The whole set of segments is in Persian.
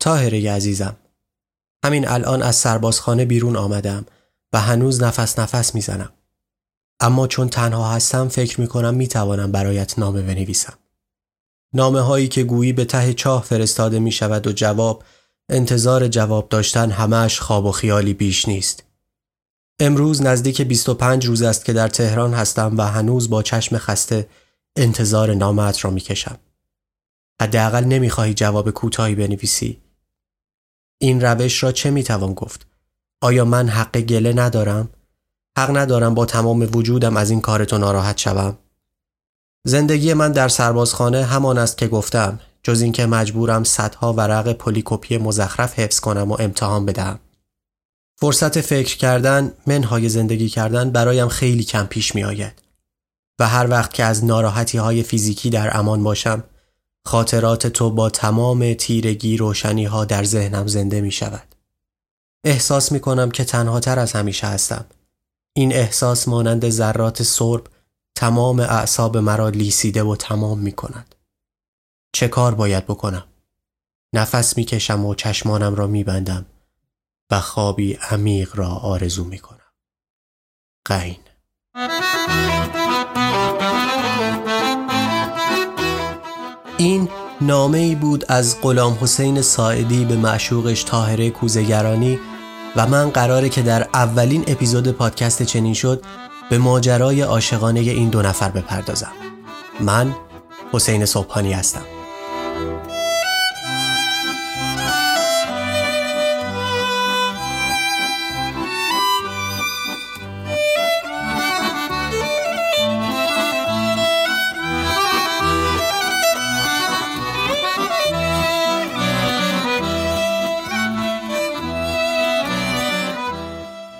تاهره عزیزم. همین الان از سربازخانه بیرون آمدم و هنوز نفس نفس می‌زنم. اما چون تنها هستم فکر می کنم می توانم برایت نامه بنویسم. نامه هایی که گویی به ته چاه فرستاده می شود و جواب انتظار جواب داشتن همش خواب و خیالی بیش نیست. امروز نزدیک 25 روز است که در تهران هستم و هنوز با چشم خسته انتظار نامت را می کشم حداقل نمی‌خواهی جواب کوتاهی بنویسی. این روش را چه می‌توان گفت؟ آیا من حق گله ندارم؟ حق ندارم با تمام وجودم از این کارتو ناراحت شوم؟ زندگی من در سربازخانه همان است که گفتم جز اینکه مجبورم صدها ورق پلیکوپی مزخرف حفظ کنم و امتحان بدهم. فرصت فکر کردن منهای زندگی کردن برایم خیلی کم پیش می آید و هر وقت که از ناراحتی های فیزیکی در امان باشم خاطرات تو با تمام تیرگی روشنی ها در ذهنم زنده می شود. احساس می کنم که تنها تر از همیشه هستم. این احساس مانند ذرات سرب تمام اعصاب مرا لیسیده و تمام می کند. چه کار باید بکنم؟ نفس می کشم و چشمانم را می بندم و خوابی عمیق را آرزو می کنم. قین این نامه ای بود از غلام حسین ساعدی به معشوقش تاهره کوزگرانی و من قراره که در اولین اپیزود پادکست چنین شد به ماجرای عاشقانه این دو نفر بپردازم. من حسین صبحانی هستم.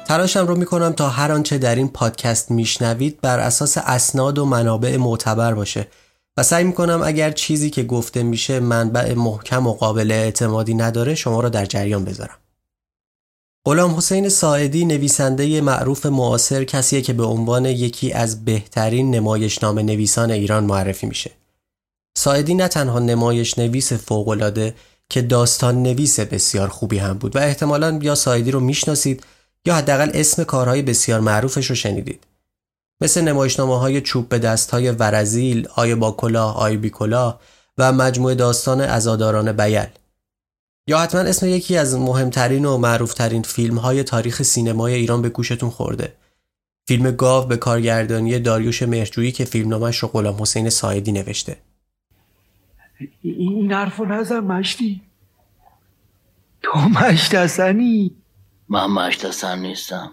تلاشم رو می‌کنم تا هر آنچه در این پادکست میشنوید بر اساس اسناد و منابع معتبر باشه و سعی می‌کنم اگر چیزی که گفته میشه منبع محکم و قابل اعتمادی نداره شما را در جریان بذارم. غلام حسین ساعدی نویسنده معروف معاصر کسیه که به عنوان یکی از بهترین نمایشنامه نویسان ایران معرفی میشه. ساعدی نه تنها نمایش نویس فوقالعاده که داستان نویس بسیار خوبی هم بود و احتمالا یا ساعدی رو می‌شناسید یا حداقل اسم کارهای بسیار معروفش رو شنیدید. مثل نمایشنامه های چوب به دست های ورزیل، آی با کلاه، آی بی کلاه و مجموعه داستان عزاداران بیل. یا حتما اسم یکی از مهمترین و معروفترین فیلم های تاریخ سینمای ایران به گوشتون خورده. فیلم گاو به کارگردانی داریوش مهرجویی که فیلمنامش رو غلام حسین ساعدی نوشته. این حرفو نزن مشتی. تو مشت من مشتسن نیستم.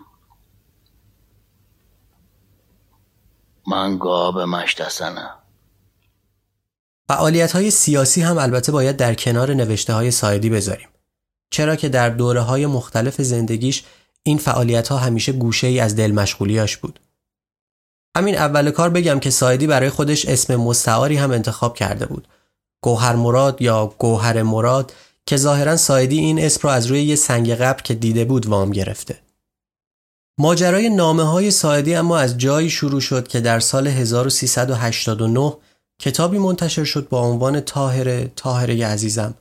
من گاب مشتسنم فعالیت های سیاسی هم البته باید در کنار نوشته های سایدی بذاریم. چرا که در دوره های مختلف زندگیش این فعالیت ها همیشه گوشه ای از دل مشغولیاش بود. همین اول کار بگم که ساعدی برای خودش اسم مستعاری هم انتخاب کرده بود. گوهر مراد یا گوهر مراد که ظاهرا ساعدی این اسم را از روی یه سنگ قبر که دیده بود وام گرفته. ماجرای نامه های ساعدی اما از جایی شروع شد که در سال 1389 کتابی منتشر شد با عنوان طاهره طاهره عزیزم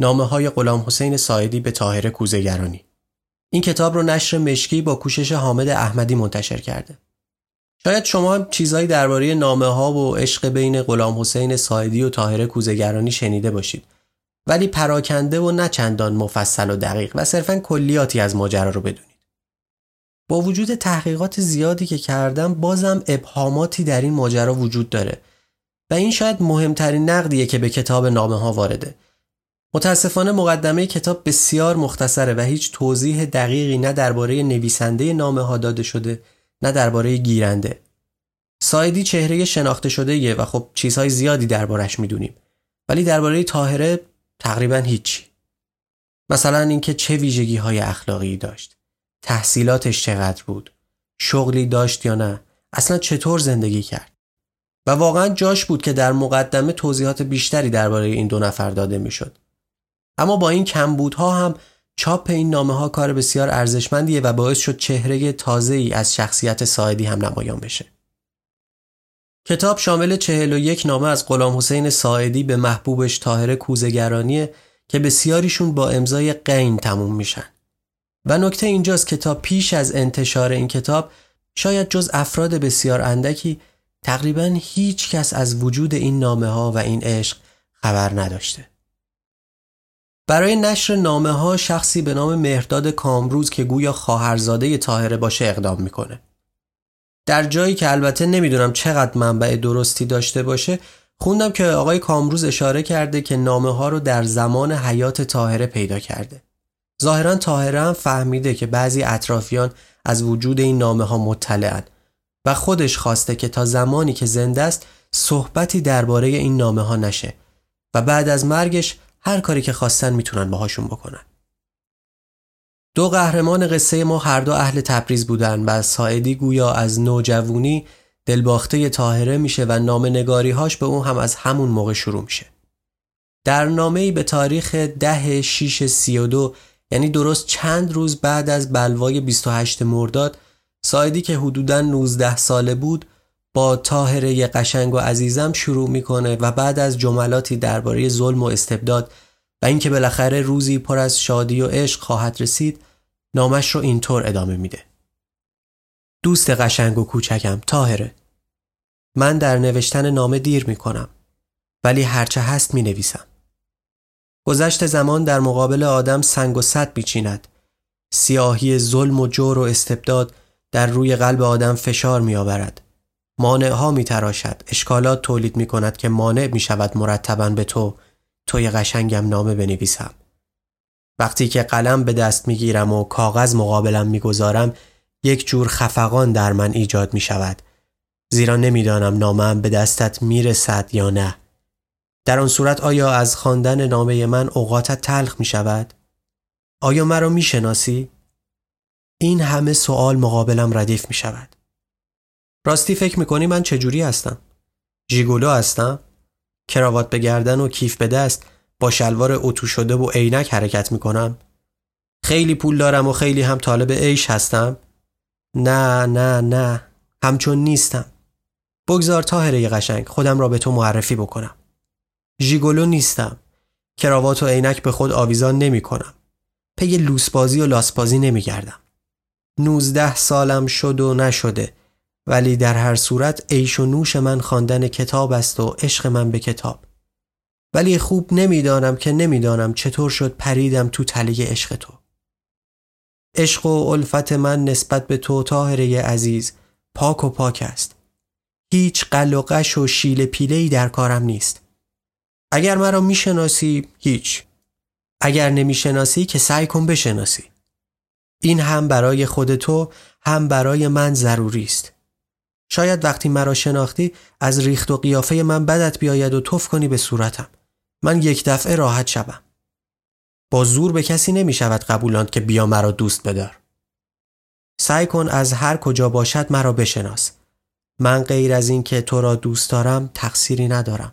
نامه های غلام حسین ساعدی به طاهره کوزه‌گرانی این کتاب رو نشر مشکی با کوشش حامد احمدی منتشر کرده. شاید شما چیزهایی درباره نامه ها و عشق بین غلام حسین سایدی و تاهره کوزگرانی شنیده باشید. ولی پراکنده و نه چندان مفصل و دقیق و صرفا کلیاتی از ماجرا رو بدونید. با وجود تحقیقات زیادی که کردم بازم ابهاماتی در این ماجرا وجود داره و این شاید مهمترین نقدیه که به کتاب نامه ها وارده. متاسفانه مقدمه کتاب بسیار مختصره و هیچ توضیح دقیقی نه درباره نویسنده نامه ها داده شده نه درباره گیرنده. سایدی چهره شناخته شده یه و خب چیزهای زیادی دربارش می‌دونیم. ولی درباره تاهره تقریبا هیچی. مثلا اینکه چه ویژگی های اخلاقی داشت. تحصیلاتش چقدر بود. شغلی داشت یا نه. اصلا چطور زندگی کرد. و واقعا جاش بود که در مقدمه توضیحات بیشتری درباره این دو نفر داده می‌شد. اما با این کمبودها هم چاپ این نامه ها کار بسیار ارزشمندیه و باعث شد چهره تازه ای از شخصیت ساعدی هم نمایان بشه. کتاب شامل 41 نامه از غلام حسین ساعدی به محبوبش تاهر کوزگرانی که بسیاریشون با امضای قین تموم میشن و نکته اینجاست که تا پیش از انتشار این کتاب شاید جز افراد بسیار اندکی تقریبا هیچ کس از وجود این نامه ها و این عشق خبر نداشته. برای نشر نامه ها شخصی به نام مهرداد کامروز که گویا خواهرزاده طاهره باشه اقدام می‌کنه. در جایی که البته نمی‌دونم چقدر منبع درستی داشته باشه خوندم که آقای کامروز اشاره کرده که نامه ها رو در زمان حیات طاهره پیدا کرده. ظاهرا طاهره هم فهمیده که بعضی اطرافیان از وجود این نامه ها مطلعن و خودش خواسته که تا زمانی که زنده است صحبتی درباره این نامه ها نشه و بعد از مرگش هر کاری که خواستن می‌تونن باهاشون بکنن. دو قهرمان قصه ما هر دو اهل تبریز بودن و ساعدی گویا از نوجوونی دلباخته تاهره میشه و نامه نگاریهاش به اون هم از همون موقع شروع میشه. در نامه به تاریخ ده شیش سی و دو یعنی درست چند روز بعد از بلوای 28 مرداد سایدی که حدوداً 19 ساله بود با تاهره قشنگ و عزیزم شروع می‌کنه و بعد از جملاتی درباره ظلم و استبداد و اینکه بالاخره روزی پر از شادی و عشق خواهد رسید نامش رو اینطور ادامه میده. دوست قشنگ و کوچکم تاهره. من در نوشتن نامه دیر می‌کنم ولی هرچه هست می نویسم. گذشت زمان در مقابل آدم سنگ و صد میچیند. سیاهی ظلم و جور و استبداد در روی قلب آدم فشار میآورد. مانع ها می تراشد اشکالات تولید می کند که مانع می شود مرتبا به تو توی قشنگم نامه بنویسم وقتی که قلم به دست می گیرم و کاغذ مقابلم می گذارم یک جور خفقان در من ایجاد می شود زیرا نمی‌دانم نامم به دستت می رسد یا نه در آن صورت آیا از خواندن نامه من اوقاتت تلخ می شود؟ آیا مرا می شناسی؟ این همه سوال مقابلم ردیف می شود. راستی فکر می کنی من چجوری هستم؟ جیگولو هستم؟ کراوات به گردن و کیف به دست با شلوار اتو شده و عینک حرکت می کنم؟ خیلی پول دارم و خیلی هم طالب عیش هستم؟ نه نه نه همچون نیستم. بگذار تاهره قشنگ خودم را به تو معرفی بکنم. ژیگولو نیستم. کراوات و عینک به خود آویزان نمی کنم. پی لوسبازی و لاسبازی نمی گردم. نوزده سالم شد و نشده ولی در هر صورت عیش و نوش من خواندن کتاب است و عشق من به کتاب. ولی خوب نمی‌دانم که نمی‌دانم چطور شد پریدم تو تله عشق تو. عشق و الفت من نسبت به تو تاهره عزیز پاک و پاک است. هیچ قل و قش و شیل در کارم نیست. اگر مرا می‌شناسی هیچ اگر نمی‌شناسی که سعی کن بشناسی این هم برای خود تو هم برای من ضروری است شاید وقتی مرا شناختی از ریخت و قیافه من بدت بیاید و توف کنی به صورتم. من یک دفعه راحت شوم. با زور به کسی نمی شود قبولاند که بیا مرا دوست بدار. سعی کن از هر کجا باشد مرا بشناس. من غیر از این که تو را دوست دارم تقصیری ندارم.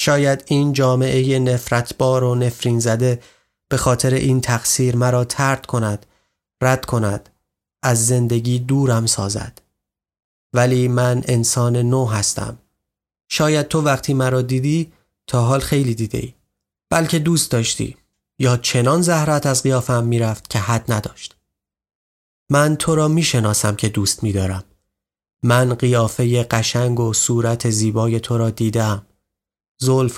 شاید این جامعه نفرتبار و نفرین زده به خاطر این تقصیر مرا ترد کند رد کند از زندگی دورم سازد. ولی من انسان نو هستم. شاید تو وقتی مرا دیدی تا حال خیلی دیده ای. بلکه دوست داشتی یا چنان زهرت از قیافم می‌رفت که حد نداشت. من تو را می‌شناسم که دوست میدارم. من قیافه قشنگ و صورت زیبای تو را دیدم.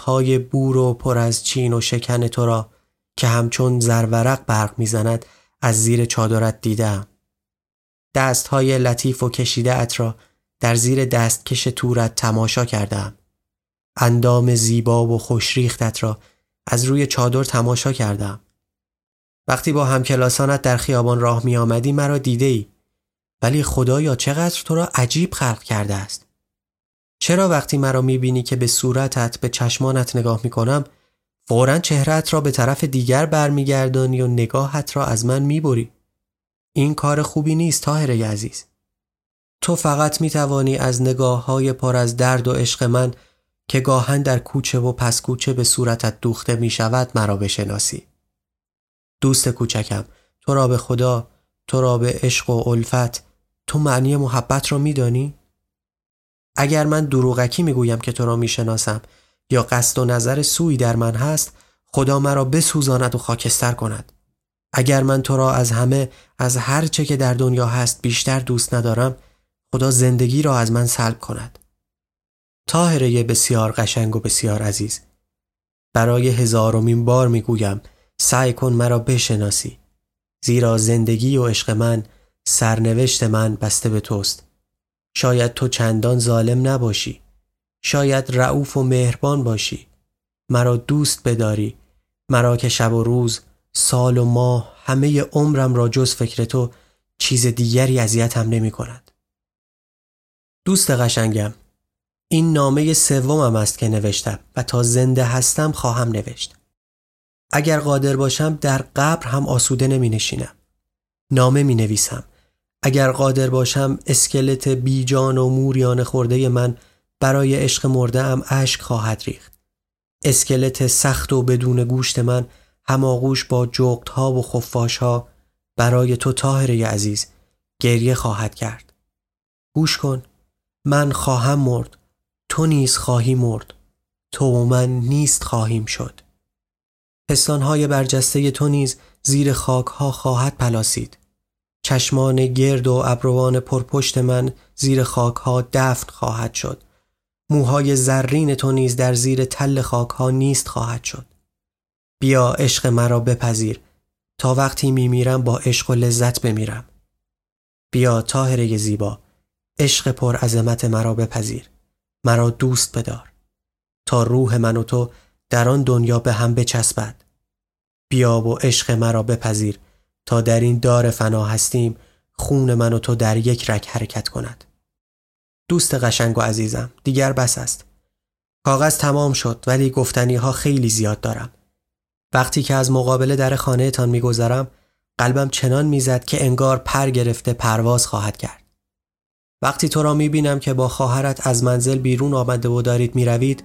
های بور و پر از چین و شکن تو را که همچون زرورق برق می‌زند از زیر چادرت دیدم. های لطیف و کشیده ات را در زیر دستکش تورت تماشا کردم. اندام زیبا و خوشریختت را از روی چادر تماشا کردم. وقتی با همکلاسانت در خیابان راه می آمدی مرا دیده ای. ولی خدایا چقدر تو را عجیب خلق کرده است. چرا وقتی مرا می‌بینی که به صورتت به چشمانت نگاه می‌کنم فورا چهرت را به طرف دیگر برمیگردانی و نگاهت را از من می‌بری این کار خوبی نیست تاهره عزیز تو فقط می‌توانی از نگاه های پر از درد و عشق من که گاهن در کوچه و پس کوچه به صورتت دوخته می شود مرا بشناسی. دوست کوچکم تو را به خدا تو را به عشق و الفت تو معنی محبت را میدانی؟ اگر من دروغکی می‌گویم که تو را می‌شناسم یا قصد و نظر سوی در من هست خدا مرا بسوزاند و خاکستر کند. اگر من تو را از همه از هر چه که در دنیا هست بیشتر دوست ندارم خدا زندگی را از من سلب کند. تاهره بسیار قشنگ و بسیار عزیز. برای هزارمین بار می‌گویم سعی کن مرا بشناسی. زیرا زندگی و عشق من سرنوشت من بسته به توست. شاید تو چندان ظالم نباشی. شاید رعوف و مهربان باشی. مرا دوست بداری. مرا که شب و روز سال و ماه همه عمرم را جز فکر تو چیز دیگری اذیتم نمی کند. دوست قشنگم این نامه سومم است که نوشتم و تا زنده هستم خواهم نوشت. اگر قادر باشم در قبر هم آسوده نمی نشینم. نامه می نویسم. اگر قادر باشم اسکلت بیجان و موریان خورده من برای عشق مرده اشک خواهد ریخت. اسکلت سخت و بدون گوشت من هماغوش با جغت ها و خفاش ها برای تو تاهره عزیز گریه خواهد کرد. گوش کن من خواهم مرد تو نیز خواهی مرد تو و من نیست خواهیم شد. پستانهای برجسته تو نیز زیر خاک ها خواهد پلاسید. چشمان گرد و ابروان پرپشت من زیر خاک ها دفن خواهد شد. موهای زرین تو نیز در زیر تل خاک ها نیست خواهد شد. بیا عشق مرا بپذیر. تا وقتی میمیرم با عشق و لذت بمیرم. بیا تاهره زیبا عشق پر عظمت مرا بپذیر. مرا دوست بدار. تا روح من و تو در آن دنیا به هم بچسبد. بیا و عشق مرا بپذیر. تا در این دار فنا هستیم خون من و تو در یک رک حرکت کند. دوست قشنگ و عزیزم دیگر بس است. کاغذ تمام شد ولی گفتنی ها خیلی زیاد دارم. وقتی که از مقابل در خانه تان میگذرم قلبم چنان می‌زد که انگار پر گرفته پرواز خواهد کرد. وقتی تو را می‌بینم که با خواهرت از منزل بیرون آمده و دارید می‌روید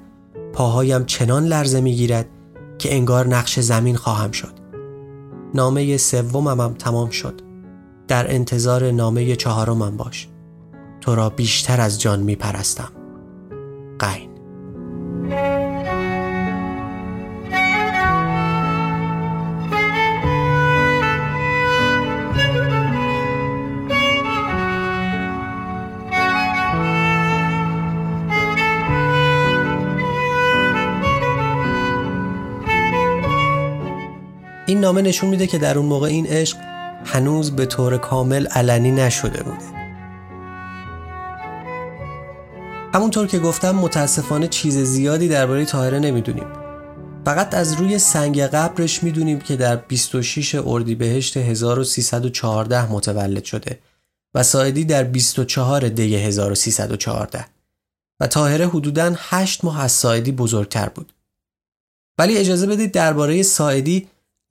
پاهایم چنان لرزه می‌گیرد که انگار نقش زمین خواهم شد. نامه سومم تمام شد. در انتظار نامه چهارمم باش. تو را بیشتر از جان میپرستم. قین. این نامه نشون میده که در اون موقع این عشق هنوز به طور کامل علنی نشده بوده. همونطور که گفتم متاسفانه چیز زیادی درباره تاهره نمی‌دونیم. فقط از روی سنگ قبرش می‌دونیم که در 26 اردیبهشت 1314 متولد شده و ساعدی در 24 دی 1314 و تاهره حدوداً 8 ماه از ساعدی بزرگتر بود. ولی اجازه بدید درباره ساعدی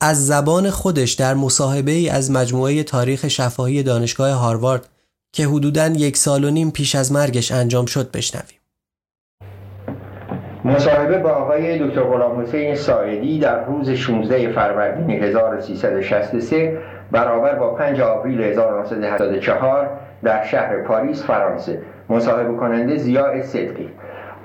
از زبان خودش در مصاحبه ای از مجموعه تاریخ شفاهی دانشگاه هاروارد که حدوداً یک سال و نیم پیش از مرگش انجام شد بشنویم. مصاحبه با آقای دکتر غلام حسین ساعدی در روز 16 فروردین 1363 برابر با 5 آوریل 1974 در شهر پاریس فرانسه مصاحبه کننده زیاد صدقی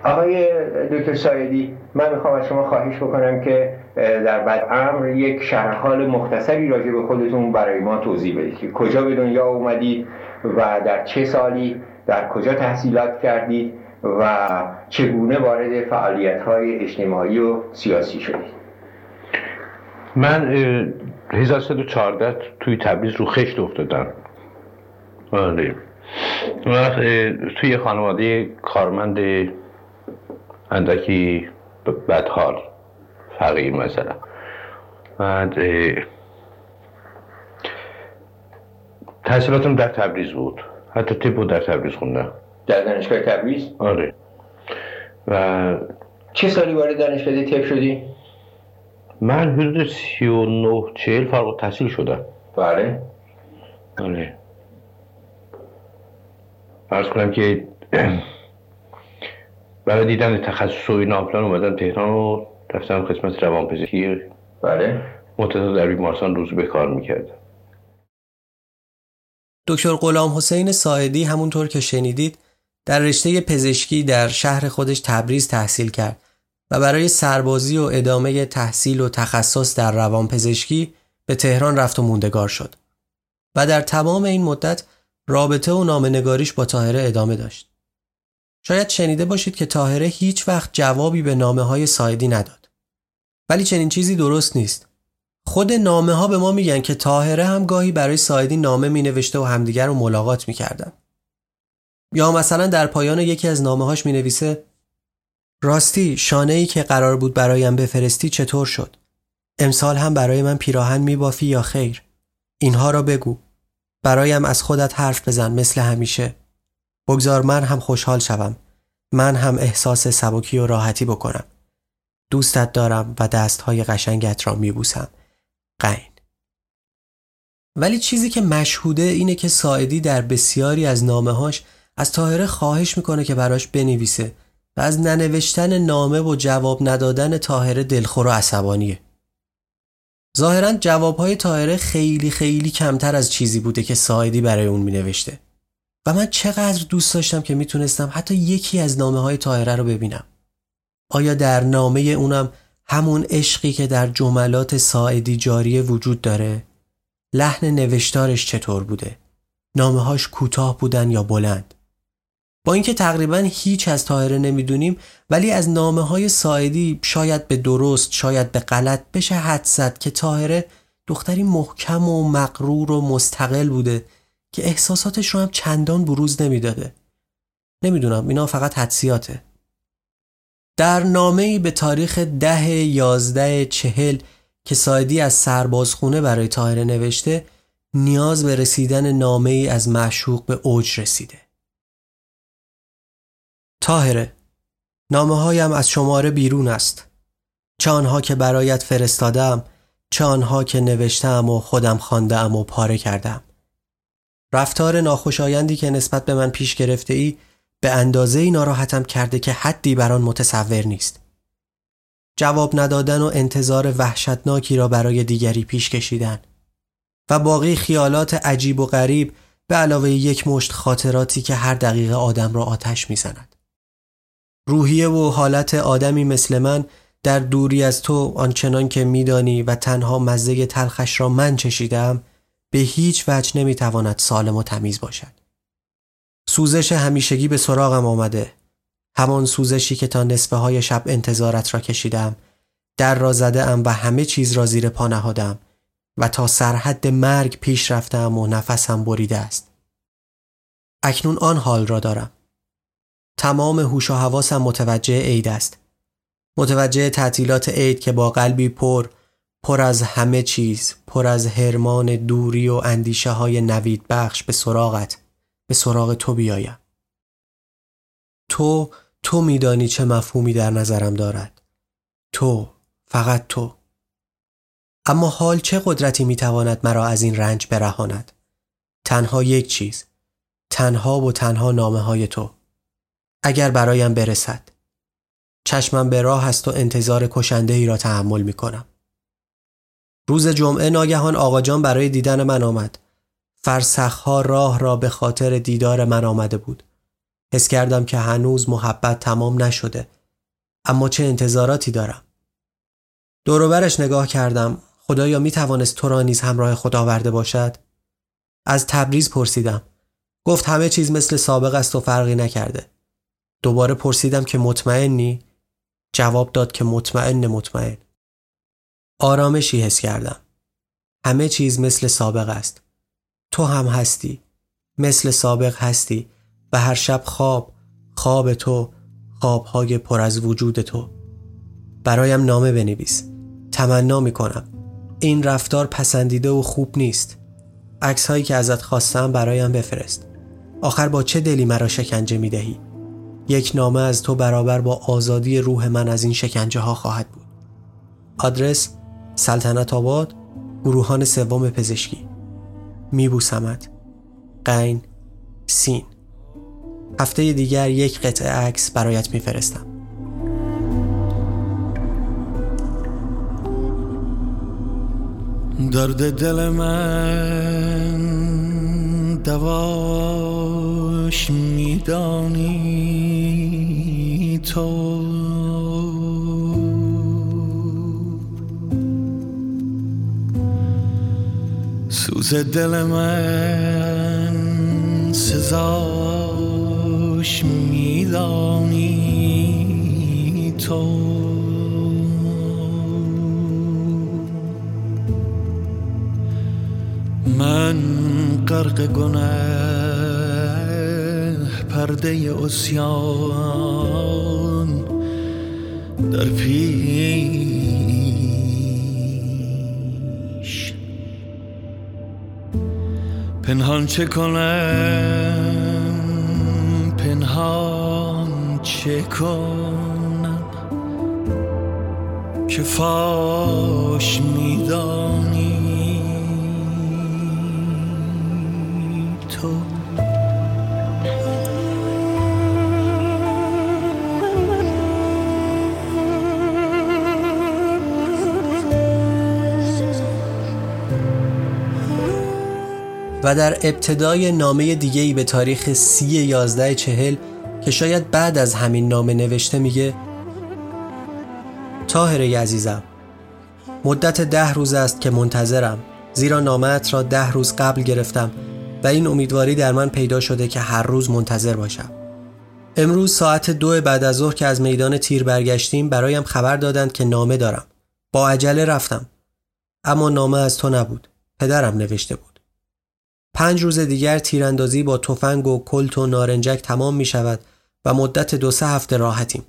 آقای دکتر سایدی من می‌خوام از شما خواهش بکنم که در بعد امر یک شرحال مختصری راجع به خودتون برای ما توضیح بدید که کجا به دنیا اومدید و در چه سالی در کجا تحصیلات کردید و چگونه وارد فعالیت های اجتماعی و سیاسی شدید. من 1314 توی تبریز رو خشت افتادم. آره. توی خانواده کارمند اندکی بدحال. فقیر مثلا بعد تحصیلاتم در تبریز بود. حتی تیپ بود در تبریز خوندم. در دانشگاه تبریز؟ آره. و چه سالی وارد دانشگاه تیپ شدی؟ من حدود سی و نه چهل فارغ تحصیل شدم. بله. آره. ارز کنم که برای دیدن تخصص و این آفلان اومدم تهران و رفتم قسمت روانپزشکی بله متدا در بیمارستان روز به کار می‌کردم دکتر غلام حسین ساعدی همونطور که شنیدید در رشته پزشکی در شهر خودش تبریز تحصیل کرد و برای سربازی و ادامه تحصیل و تخصص در روانپزشکی به تهران رفت و موندگار شد و در تمام این مدت رابطه و نامنگاریش با تاهره ادامه داشت. شاید شنیده باشید که تاهره هیچ وقت جوابی به نامه های سایدی نداد. ولی چنین چیزی درست نیست. خود نامه ها به ما میگن که تاهره هم گاهی برای سایدی نامه می نوشته و همدیگر رو ملاقات می کردن. یا مثلا در پایان یکی از نامه هاش می نویسه راستی شانه ای که قرار بود برایم بفرستی چطور شد؟ امسال هم برای من پیراهن می بافی یا خیر؟ اینها را بگو. برایم از خودت حرف بزن مثل همیشه. بگذار من هم خوشحال شوم. من هم احساس سبکی و راحتی بکنم. دوستت دارم و دستهای قشنگت را میبوسم. قین ولی چیزی که مشهوده اینه که ساعدی در بسیاری از نامه هاش از تاهره خواهش می‌کنه که براش بنویسه و از ننوشتن نامه و جواب ندادن تاهره دلخور و عصبانیه. ظاهرا جوابهای تاهره خیلی خیلی کمتر از چیزی بوده که ساعدی برای اون می نوشته. و من چقدر دوست داشتم که می‌تونستم حتی یکی از نامه های تاهره رو ببینم. آیا در نامه اونم همون عشقی که در جملات ساعدی جاری وجود داره؟ لحن نوشتارش چطور بوده؟ نامه هاش کوتاه بودن یا بلند؟ با اینکه تقریبا هیچ از تاهره نمی‌دونیم ولی از نامه های سایدی شاید به درست شاید به غلط بشه حد زد که تاهره دختری محکم و مقرور و مستقل بوده که احساساتش رو هم چندان بروز نمی‌داده نمی‌دونم اینا فقط حدسیاته در نامه به تاریخ ده یازده چهل که سایدی از سربازخونه برای تاهره نوشته نیاز به رسیدن نامه ای از معشوق به اوج رسیده. تاهره نامه هایم از شماره بیرون است. چه آنها که برایت فرستادم چه آنها که نوشتم و خودم خواندم و پاره کردم رفتار ناخوشایندی که نسبت به من پیش گرفته ای به اندازه ای ناراحتم کرده که حدی بر آن متصور نیست جواب ندادن و انتظار وحشتناکی را برای دیگری پیش کشیدن و باقی خیالات عجیب و غریب به علاوه یک مشت خاطراتی که هر دقیقه آدم را آتش می‌زند. روحیه و حالت آدمی مثل من در دوری از تو آنچنان که میدانی و تنها مزه تلخش را من چشیدم به هیچ وجه نمی‌تواند سالم و تمیز باشد. سوزش همیشگی به سراغم آمده. همان سوزشی که تا نصفه های شب انتظارت را کشیدم. در را زده ام و همه چیز را زیر پا نهادم و تا سرحد مرگ پیش رفتم و نفسم بریده است. اکنون آن حال را دارم. تمام هوش و حواسم متوجه عید است. متوجه تعطیلات عید که با قلبی پر پر از همه چیز پر از هرمان دوری و اندیشه های نوید بخش به سراغت به سراغ تو بیایم. تو تو میدانی چه مفهومی در نظرم دارد. تو فقط تو. اما حال چه قدرتی می‌تواند مرا از این رنج برهاند؟ تنها یک چیز تنها و تنها نامه های تو. اگر برایم برسد چشمم به راه است و انتظار کشنده ای را تحمل می کنم. روز جمعه ناگهان آقا جان برای دیدن من آمد. فرسخها راه را به خاطر دیدار من آمده بود. حس کردم که هنوز محبت تمام نشده. اما چه انتظاراتی دارم. دوروبرش نگاه کردم. خدایا می توانست تو را نیز همراه خدا آورده باشد؟ از تبریز پرسیدم. گفت همه چیز مثل سابق است و فرقی نکرده. دوباره پرسیدم که مطمئنی؟ جواب داد که مطمئن مطمئن. آرامشی حس کردم. همه چیز مثل سابق است. تو هم هستی. مثل سابق هستی و هر شب خواب خواب تو خوابهای پر از وجود تو. برایم نامه بنویس. تمنا می کنم این رفتار پسندیده و خوب نیست. عکس هایی که ازت خواستم برایم بفرست. آخر با چه دلی مرا شکنجه می دهی یک نامه از تو برابر با آزادی روح من از این شکنجه ها خواهد بود. آدرس سلطنت آباد گروهان سوم پزشکی. میبوسمت. قین سین. هفته دیگر یک قطعه عکس برایت میفرستم. درد دل من دواش میدانی تو؟ سوز دل من سزاش میدانی تو. من غرق گناه پرده اسیان در پیش پنهان چه کنم؟ پنهان چه کنم؟ که فاش میدانی و در ابتدای نامه دیگه ای به تاریخ سی یازده چهل که شاید بعد از همین نامه نوشته میگه تاهره عزیزم مدت ده روز است که منتظرم زیرا نامت را ده روز قبل گرفتم و این امیدواری در من پیدا شده که هر روز منتظر باشم. امروز ساعت دو بعد از ظهر که از میدان تیر برگشتیم برایم خبر دادند که نامه دارم. با عجله رفتم. اما نامه از تو نبود پدرم نوشته بود. پنج روز دیگر تیراندازی با تفنگ و کلت و نارنجک تمام می شود و مدت دو سه هفته راحتیم.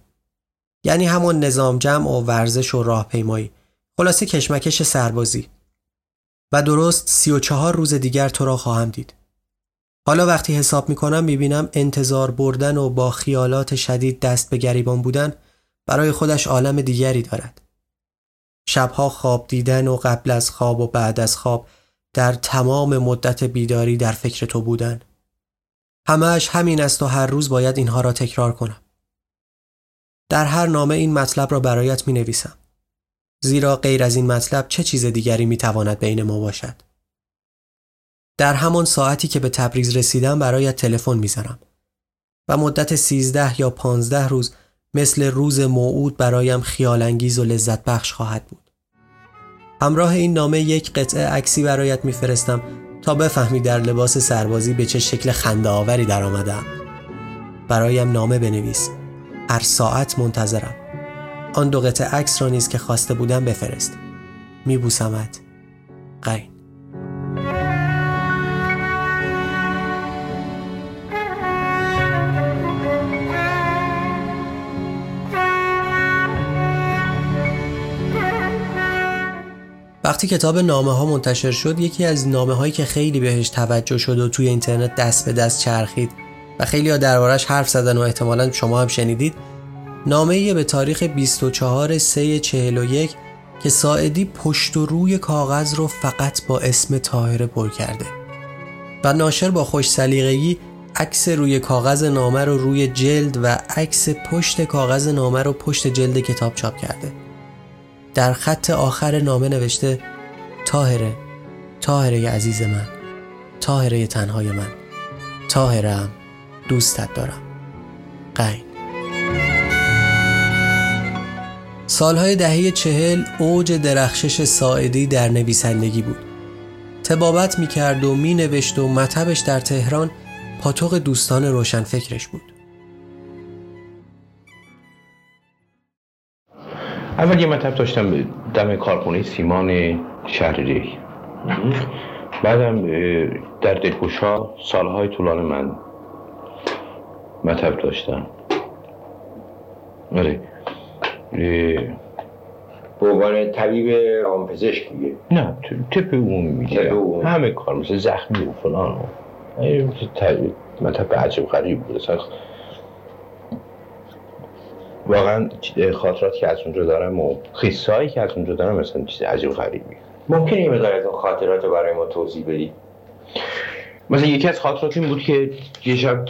یعنی همون نظام جمع و ورزش و راهپیمایی. خلاصه کشمکش سربازی. و درست سی و چهار روز دیگر تو را خواهم دید. حالا وقتی حساب می کنم می بینم انتظار بردن و با خیالات شدید دست به گریبان بودن برای خودش عالم دیگری دارد. شبها خواب دیدن و قبل از خواب و بعد از خواب در تمام مدت بیداری در فکر تو بودن. همهش همین است و هر روز باید اینها را تکرار کنم. در هر نامه این مطلب را برایت می نویسم زیرا غیر از این مطلب چه چیز دیگری می تواند بین ما باشد؟ در همان ساعتی که به تبریز رسیدم برایت تلفن می‌زنم و مدت سیزده یا پانزده روز مثل روز موعود برایم خیالانگیز و لذت بخش خواهد بود. همراه این نامه یک قطعه عکسی برایت میفرستم تا بفهمی در لباس سربازی به چه شکل خنده آوری در آمدم. برایم نامه بنویس. هر ساعت منتظرم. آن دو قطعه عکس را نیز که خواسته بودم بفرست. میبوسمت. قین. وقتی کتاب نامه ها منتشر شد یکی از نامه هایی که خیلی بهش توجه شد و توی اینترنت دست به دست چرخید و خیلی ها دربارش حرف زدن و احتمالا شما هم شنیدید نامه به تاریخ 24 3 41 که ساعدی پشت و روی کاغذ رو فقط با اسم تاهره پر کرده. و ناشر با خوش سلیقگی عکس روی کاغذ نامه رو روی جلد و عکس پشت کاغذ نامه رو پشت جلد کتاب چاپ کرده. در خط آخر نامه نوشته تاهره تاهره عزیز من تاهره تنهای من تاهرم دوستت دارم. قین. سالهای دهه چهل اوج درخشش ساعدی در نویسندگی بود. تبابت می کرد و می نوشت و مطبش در تهران پاتوق دوستان روشنفکرش بود. اول یه مطب داشتم دم کارخونه سیمان شهر ریگ. بعدم در دلگوشا سالهای طولان من مطب داشتم. آره. به عنوان طبیب روانپزشک دیگه. نه تپ اون میگه همه کار مثل زخمی و فلان. و مطب عجب غریب بود. واقعا خاطراتی که از اونجا دارم و خیصایی که از اونجا دارم مثلا چیز عجیب غریبی ممکنه یه مقدار از اون خاطرات برای ما توضیح بدی؟ مثلا یکی از خاطرات این بود که یه شب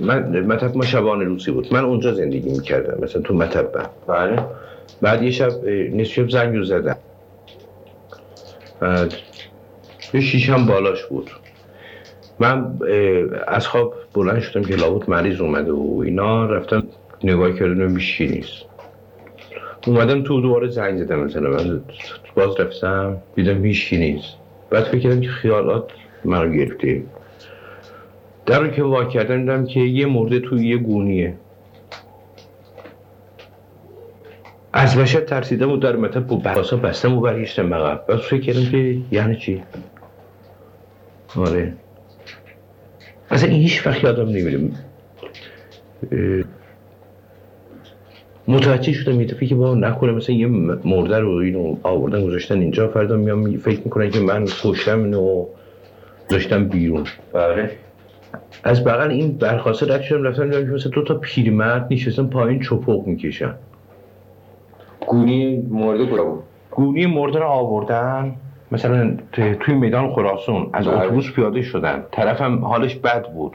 من مطب ما شبانه روزی بود. من اونجا زندگی می‌کردم مثلا تو مطب بله. بعد یه شب نصف زنگ زدم. بعد یه شیشم بالاش بود. من از خواب بلند شدم که لابد مریض اومده و اینا رفتم نگاه کردم هیچی نیست. اومدم تو دوباره زنگ زدم مثلا. من باز رفتم دیدم هیچی نیست. بعد فکر کردم که خیالات منو گرفته. در رو که وا کردم دیدم که یه مرده توی یه گونیه. از وحشت ترسیدم و در مطب با بحثا بستم و برگشتم عقب. بعد فکر کردم که یعنی چی؟ آره. اصلا این هیچ وقت یادم نمیره. متوجه شدم یه دفعه که با نکنه مثلا یه مرده رو اینو آوردن گذاشتن اینجا. فردا میام فکر می‌کنن که من کشتم اینو گذاشتم بیرون. بله. از بغل این برخواسته رد شدم رفتم دیدم که مثلا دو تا پیرمرد نشستن پایین چپق می‌کشن. گونی مرده کجا بود؟ گونی مرده رو آوردن مثلا توی میدان خراسون از بله. اتوبوس پیاده شدن. طرفم حالش بد بود.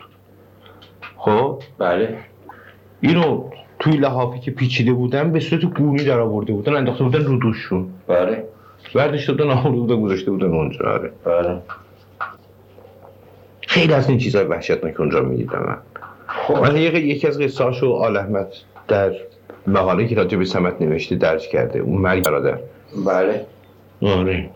خب؟ بله. اینو توی لحافی که پیچیده بودن به صورت گونی در آورده بودن انداخته بودن رو دوششون بله. بردش بودن آورده بودن گذاشته بودن اونجا آره. بله. خیلی از این چیزهای وحشتناک اونجا می‌دیدم من. خب. من یکی از قصه هاشو آل احمد در مقاله که راجع به سمت نوشته درج کرده اون مرگ برادر. بله. آره.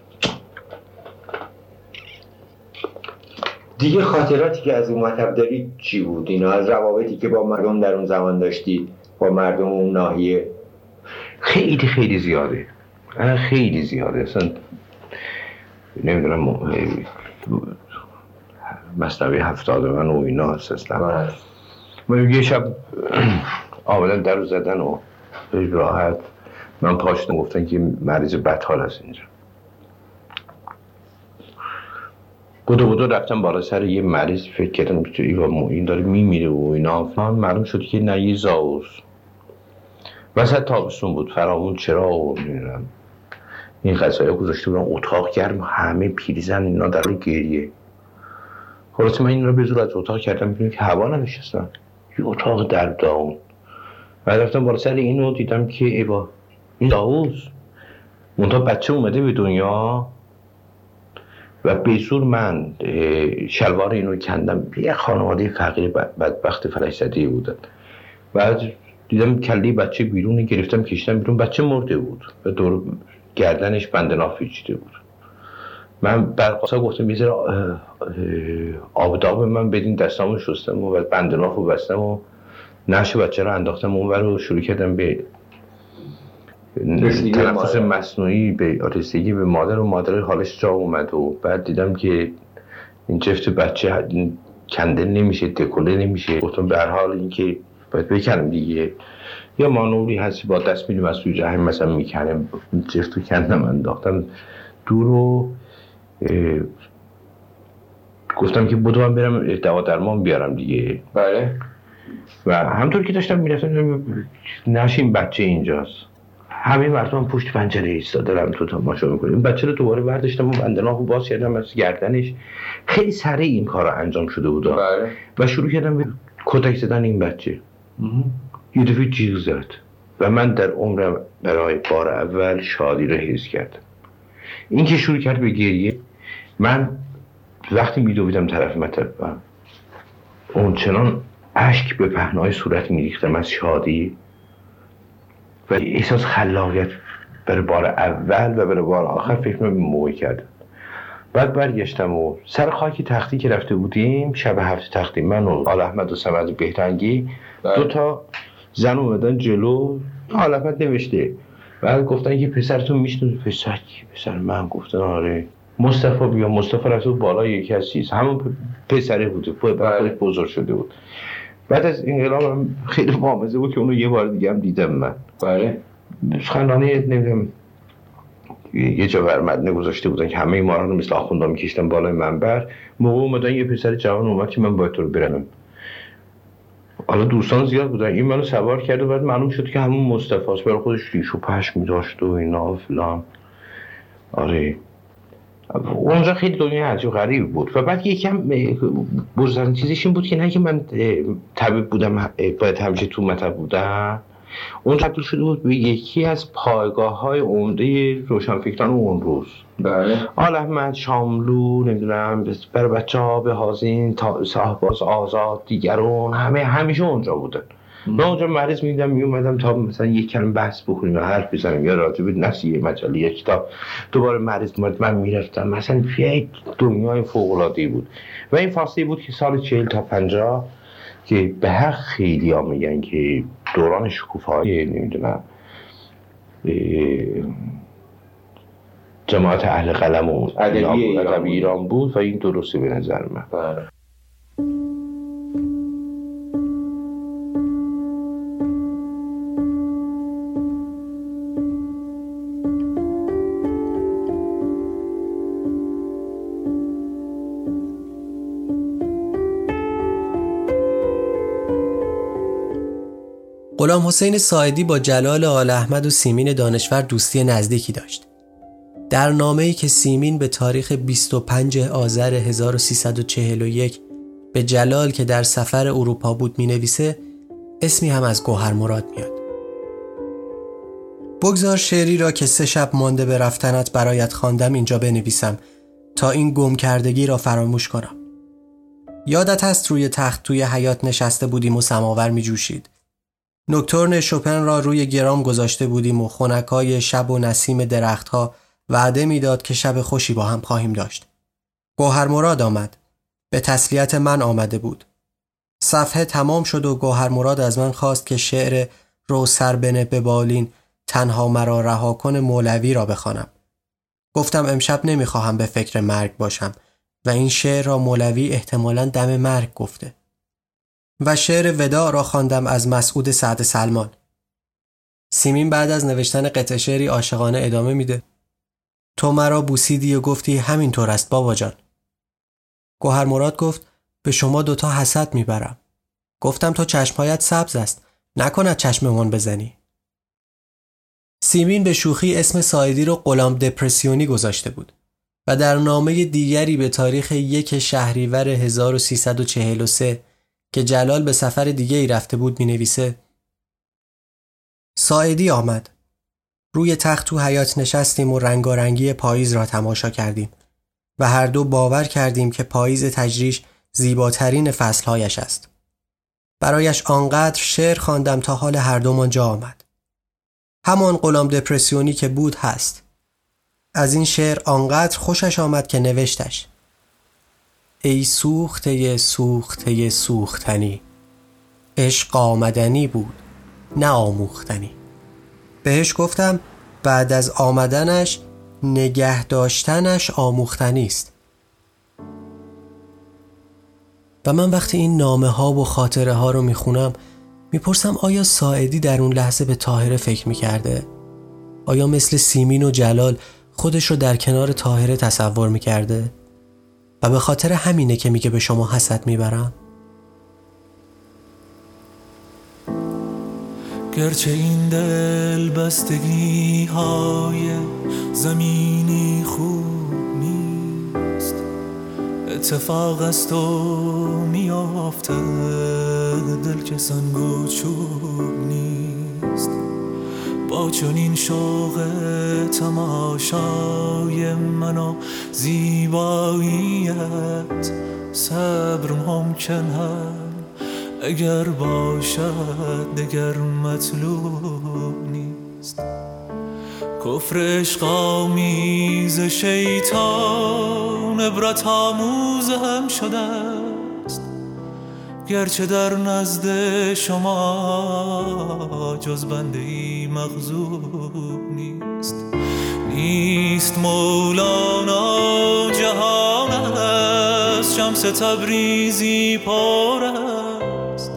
دیگه خاطراتی که از اون مطب دارید چی بود؟ اینا از روابطی که با مردم در اون زمان داشتید با مردم اون ناحیه. خیلی خیلی زیاده. خیلی زیاده. اصلا نمی‌دونم مصنوی هفتاد من و اینا هست اصلا. من یه شب آمدن در رو زدن و راحت. من پاشتم گفتن که مریض بدحال هست اینجا. بودو بودو رفتم بالا سر یه مریض فکر کردم که این این داره میمیره و اینا. من معلوم شد که نه یه زاوز وسط تابستون بود فرامون چرا و نمی‌دونم این غذایا گذاشته بودن اتاق گرم همه پیریزن اینا در گریه. خلاصه من این رو به زور از اتاق کردم بیرون که هوا ننشستن. یه اتاق در داون. بعد رفتم بالا سر اینو دیدم که ای با این داوز منتها بچه اومده به دنیا. و به زور من شلوار اینو کندم. یه خانواده فقیر بد- بدبخت فلش زده بودن. بعد دیدم کلی بچه بیرون گرفتم کشتم بیرون. بچه مرده بود و دور گردنش بند ناف پیچیده بود. من برقاسا گفتم یه آبداب من بدین دستامو شستم و بعد بند ناف رو بستم و نش بچه رو انداختم اون رو شروع کردم به تنفس. مصنوعی به رسیدگی به مادر و مادر حالش جا اومد و بعد دیدم که این جفت بچه کنده نمیشه دکوله نمیشه. گفتم به هر حال اینکه باید بکنم دیگه. یا مانوری هستی با دست میدیم از توی رحم مثلا می‌کنم جفت رو کندم انداختم دور و گفتم که بدو من برم دوا درمان بیارم دیگه. بله. و همطور که داشتم می‌رفتم نشین بچه اینجاست. همه مردم پشت پنجره ایستاده دارم تو تماشا می‌کنیم. بچه رو دوباره برداشتم و بندناه رو باز کردم از گردنش. خیلی سریع این کار رو انجام شده بود. بله. و شروع کردم به کتک زدن این بچه. یه دفعه جیغ زد و من در عمرم برای بار اول شادی رو حس کردم. این که شروع کرد به گریه من وقتی میدویدم طرف مطبم اون چنان اشک به پهنای صورت میریختم از شادی. و احساس خلاقیت برای بار اول و برای بار آخر فکر من موقع کردم بعد برگشتم و سر خاک تختی که رفته بودیم شب هفت تختی من و آل احمد و سمد بهرنگی بله. دو تا زن اومدن جلو آل احمد نوشته. بعد گفتن که پسرتون میشنوه. پسر کی؟ پسر من. گفتن آره. مصطفی بیا. مصطفی رفته بالا یکی از چیز. همون پسره بوده بله. خودش بزرگ شده بود. بعد از انقلاب هم خیلی معامزه بود که اونو یه بار دیگه هم دیدم من. بله. خندانه نمی‌دونم یه جا بر مدنه گذاشته بودن که همه ما رو مثل آخوندا میکشتن بالای منبر. موقع اومدن یه پسر جوان اومد که من باید تو رو برنم حالا دوستان زیاد بودن. این منو سوار کرد و بعد معلوم شد که همون مصطفی است برای خودش ریش و پشم داشت و اینا و فلان. آره. اونجا خیلی دنیا عجیب غریب بود. و بعد یکم بزرگترین چیزش این بود که نه که من طبیب بودم باید همیشه تو مطب بودم. اون تبدیل شده بود به یکی از پایگاه های عمده روشنفکران اون روز. بله. آل احمد شاملو نمی‌دونم برای بچه ها به حاضین تا صاحباز آزاد دیگرون همه همیشه اونجا بودن. من اونجا مریض میدم میومدم تا مثلا یک کلم بحث بکنیم و حرف بزنیم. یا راجع به نسی یه مجله یا کتاب. دوباره مریض اومد من می‌رفتم. مثلا یک دنیای فوق العاده بود. و این فاصله بود که سال چهل تا پنجاه که به حق خیلی ها میگن که دوران شکوفایی نمی‌دونم جماعت اهل قلم و ادبی ایران بود. ایران بود و این درسته به نظر من. غلام حسین سایدی با جلال آل احمد و سیمین دانشور دوستی نزدیکی داشت. در نامه‌ای که سیمین به تاریخ 25 آذر 1341 به جلال که در سفر اروپا بود می نویسه اسمی هم از گوهر مراد میاد. بگذار شعری را که سه شب مانده به رفتنت برایت خواندم اینجا بنویسم تا این گم کردگی را فراموش کنم. یادت هست روی تخت توی حیات نشسته بودیم و سماور می جوشید. نکترن شوپن را روی گرام گذاشته بودیم و خونکای شب و نسیم درختها وعده می‌داد که شب خوشی با هم خواهیم داشت. گوهر مراد آمد. به تسلیت من آمده بود. صفحه تمام شد و گوهر مراد از من خواست که شعر رو سر بنه به بالین تنها مرا رها کن مولوی را بخوانم. گفتم امشب نمی‌خواهم به فکر مرگ باشم و این شعر را مولوی احتمالاً دم مرگ گفته. و شعر وداع را خواندم از مسعود سعد سلمان. سیمین بعد از نوشتن قطع شعری عاشقانه ادامه میده. تو مرا بوسیدی و گفتی همینطور است بابا جان. گوهر مراد گفت به شما دوتا حسد می‌برم. گفتم تو چشمهایت سبز است. نکند چشممان بزنی. سیمین به شوخی اسم سایدی رو غلام دپرسیونی گذاشته بود و در نامه دیگری به تاریخ یک شهریور 1343 که جلال به سفر دیگه ای رفته بود می نویسه ساعدی آمد. روی تخت تو حیات نشستیم و رنگارنگی پاییز را تماشا کردیم و هر دو باور کردیم که پاییز تجریش زیباترین فصلهایش است. برایش آنقدر شعر خواندم تا حال هر دومان جا آمد. همان غلام دپرسیونی که بود هست. از این شعر آنقدر خوشش آمد که نوشتش. ای سوخته سوخته سوختنی عشق آمدنی بود نه آموختنی بهش گفتم بعد از آمدنش نگه داشتنش آموختنی است و من وقتی این نامه ها و خاطره ها رو می‌خونم می‌پرسم آیا ساعدی در اون لحظه به تاهره فکر می‌کرده؟ آیا مثل سیمین و جلال خودش رو در کنار تاهره تصور می‌کرده؟ و به خاطر همینه که میگه به شما حسد می‌برم؟ گرچه این دل بستگی های زمینی خوب نیست اتفاق است و میافته دل که سنگ و نیست. با چنین شوق تماشای من و زیباییت صبر ممکن هم اگر باشد دگر مطلوب نیست. کفر عشق آمیز شیطان عبرت آموز هم است گرچه در نزد شما جز بنده ای مغزوب نیست. نیست مولانا جهان است شمس تبریزی پر است.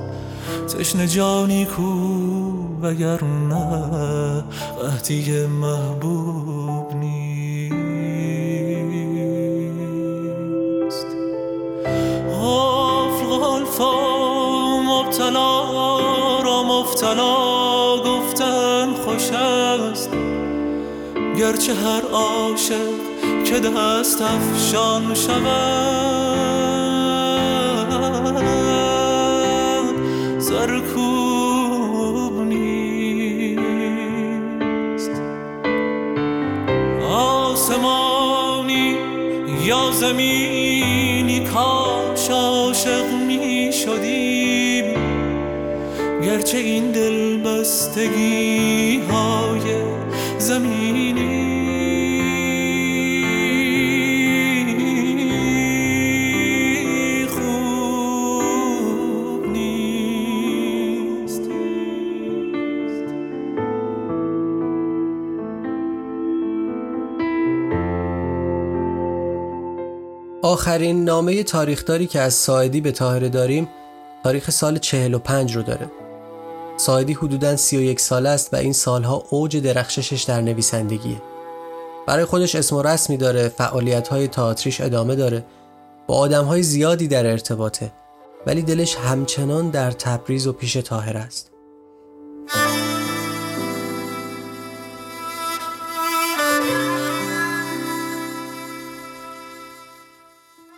تشنه جانی کو وگر نه قحطی محبوب نیست. مبتلا را مبتلا گفتن خوش است. گرچه هر عاشق که دست افشان شود زرکوب نیست. آسمانی یا زمینی گرچه این دل بستگی های زمینی. آخرین نامه تاریخداری که از ساعدی به طاهره داریم تاریخ سال 45 رو داره. ساعدی حدوداً 31 ساله است و این سالها اوج درخششش در نویسندگیه. برای خودش اسم و رسمی داره فعالیت های تئاتریش ادامه داره. با آدم های زیادی در ارتباطه ولی دلش همچنان در تبریز و پیش تاهر است.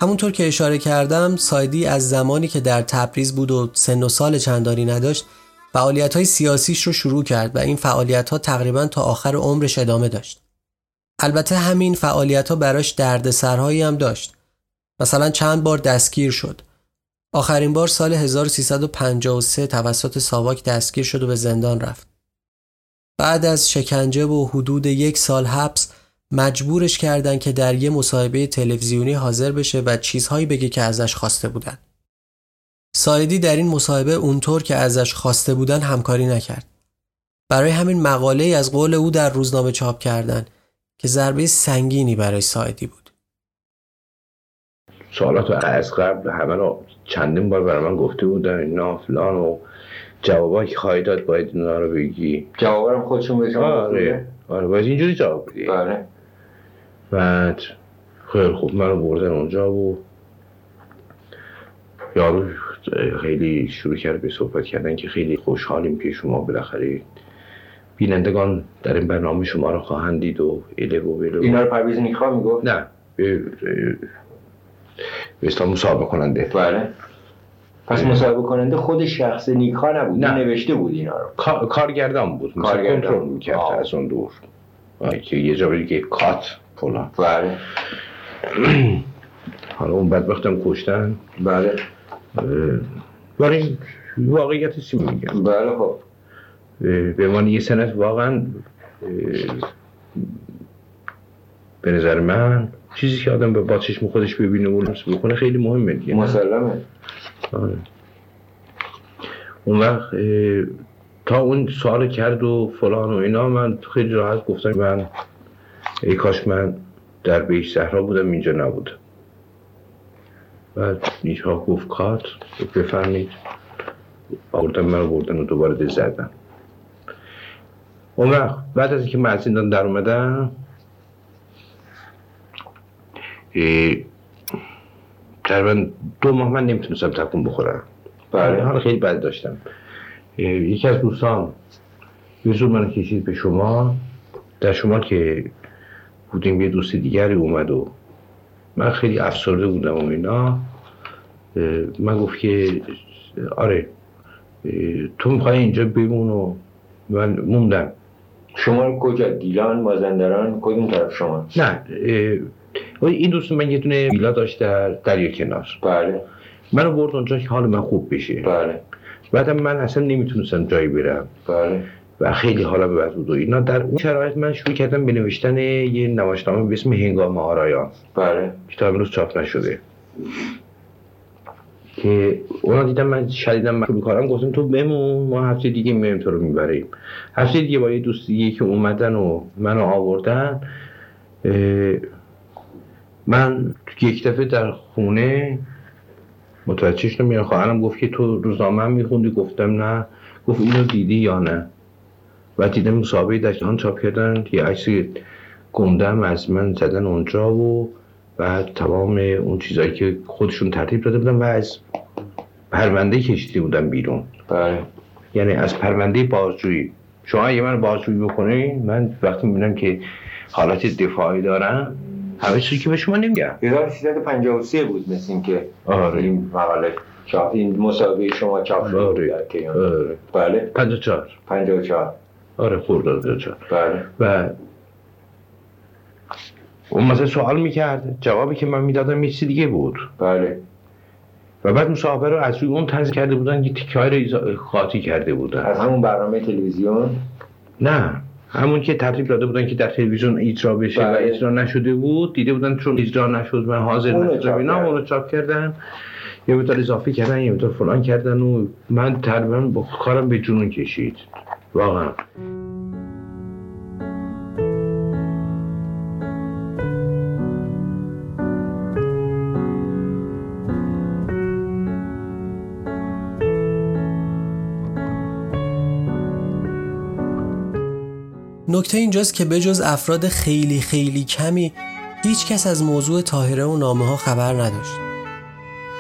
همونطور که اشاره کردم سایدی از زمانی که در تبریز بود و سن و سال چندانی نداشت فعالیت های سیاسیش رو شروع کرد و این فعالیت ها تقریبا تا آخر عمرش ادامه داشت. البته همین فعالیت ها براش دردسرهایی هم داشت. مثلا چند بار دستگیر شد. آخرین بار سال 1353 توسط ساواک دستگیر شد و به زندان رفت. بعد از شکنجه و حدود یک سال حبس مجبورش کردن که در یه مصاحبه تلویزیونی حاضر بشه و چیزهایی بگه که ازش خواسته بودن. سایدی در این مصاحبه اونطور که ازش خواسته بودن همکاری نکرد. برای همین مقاله از قول او در روزنامه چاپ کردن که ضربه سنگینی برای سایدی بود. سوالات رو از قبل همه رو چندین بار برای من گفته بودن اینا فلان و جوابایی که خواهی داد باید اینا رو بگی جوابم خودشون به شما آره آره باید اینجوری جواب بدی بله بعد خیلی خوب منو بردن اونجا و یارو خیلی شروع کرد به صحبت کردن که خیلی خوشحالیم که شما بالاخره بینندگان در این برنامه شما رو خواهند دید و اله و بله اینا رو پرویز نیکا می‌گفت؟ نه. به اصطلاح مصاحبه کننده. بله. پس مصاحبه کننده خود شخص نیکا نبود نه. نوشته بود اینا رو. کار- کارگردان بود. مثلا کارگردان. کنترل می‌کرد. از اون دور. که یه جا بگه کات فلان. بله. حالا اون بدبختم کشتن. بله. برای واقعیت چی میگم بله خب به عنوان یه سنت واقعا به نظر من چیزی که آدم به با چشم خودش ببینه و نفس بکنه خیلی مهمه دیگه؟ مسلمه آره. اون وقت تا اون سوال کرد و فلان و اینا من خیلی راحت گفتم من ای کاش من در بیش صحرا بودم اینجا نبودم بعد نیشا گفت کات بفرمید آوردن من بردن و دوباره دل زدن اون وقت بعد از اینکه من از زندان در اومدم تقریبا دو ماه من نمی‌تونستم تکون بخورم. بله. حال خیلی بد داشتم. یکی از دوستان یه من کشید به شما. در شما که بودیم یه دوست دیگری اومد و من خیلی افسرده بودم و اینا. من گفت که آره تو می‌خوای اینجا بمون و من موندم شما کجا گیلان مازندران کدوم طرف شما نه این دوست من یه دونه ویلا داشت در دریا کنار بله منو برد اونجا که حال من خوب بشه بله بعدم من اصلا نمی‌تونستم جایی برم بله و خیلی حالا به بد بود و اینا در اون شرایط من شروع کردم به نوشتن یه نمایشنامه به اسم هنگام آرایان بله کتاب هنوز چاپ نشده که اونا دیدم من شدیدم مشغول کارم گفتم تو بمون ما هفته دیگه میایم تو رو می‌بریم. هفته دیگه با یه دوست دیگه که اومدن و منو آوردن من یک دفعه در خونه متوجه شدم میرم خواهرم گفت که تو روزنامه هم میخوندی؟ گفتم نه. گفت اینو دیدی یا نه؟ و دیدم مسابقه در جهان چاپ کردن یه عکس گندم از من زدن اونجا و بعد تمام اون چیزایی که خودشون ترتیب داده بودن و از پرونده کشیده بودن بیرون. بله. یعنی از پرونده بازجویی. شما اگه من بازجویی بکنین من وقتی می‌بینم که حالت دفاعی دارم همه چیزی که به شما نمیگم 1353 بود مثل این که آره. این مقاله چاپ این مسابقه شما چاپ شده آره. کیهان. آره. بله. پنجاه چهار. 54 آره خورده چهار. بله. و اون مثلا سوال می‌کرد جوابی که من می‌دادم یه چیز دیگه بود. بله. و بعد مصاحبه رو از روی اون تنظیم کرده بودن یه تیکه رو قاطی کرده بودن. از همون برنامه تلویزیون؟ نه. همون که ترتیب داده بودن که در تلویزیون اجرا بشه و بله. اجرا نشده بود دیده بودن چون اجرا نشد و حاضر اونو نشد. چاپ اینا کردن. اونو چاپ کردن. یه مقدار اضافه کردن یه مقدار فلان کردن و من تقریبا با کارم به جنون کشید. واقعا. نکته اینجاست که بجز افراد خیلی خیلی کمی هیچ کس از موضوع تاهره و نامه ها خبر نداشت.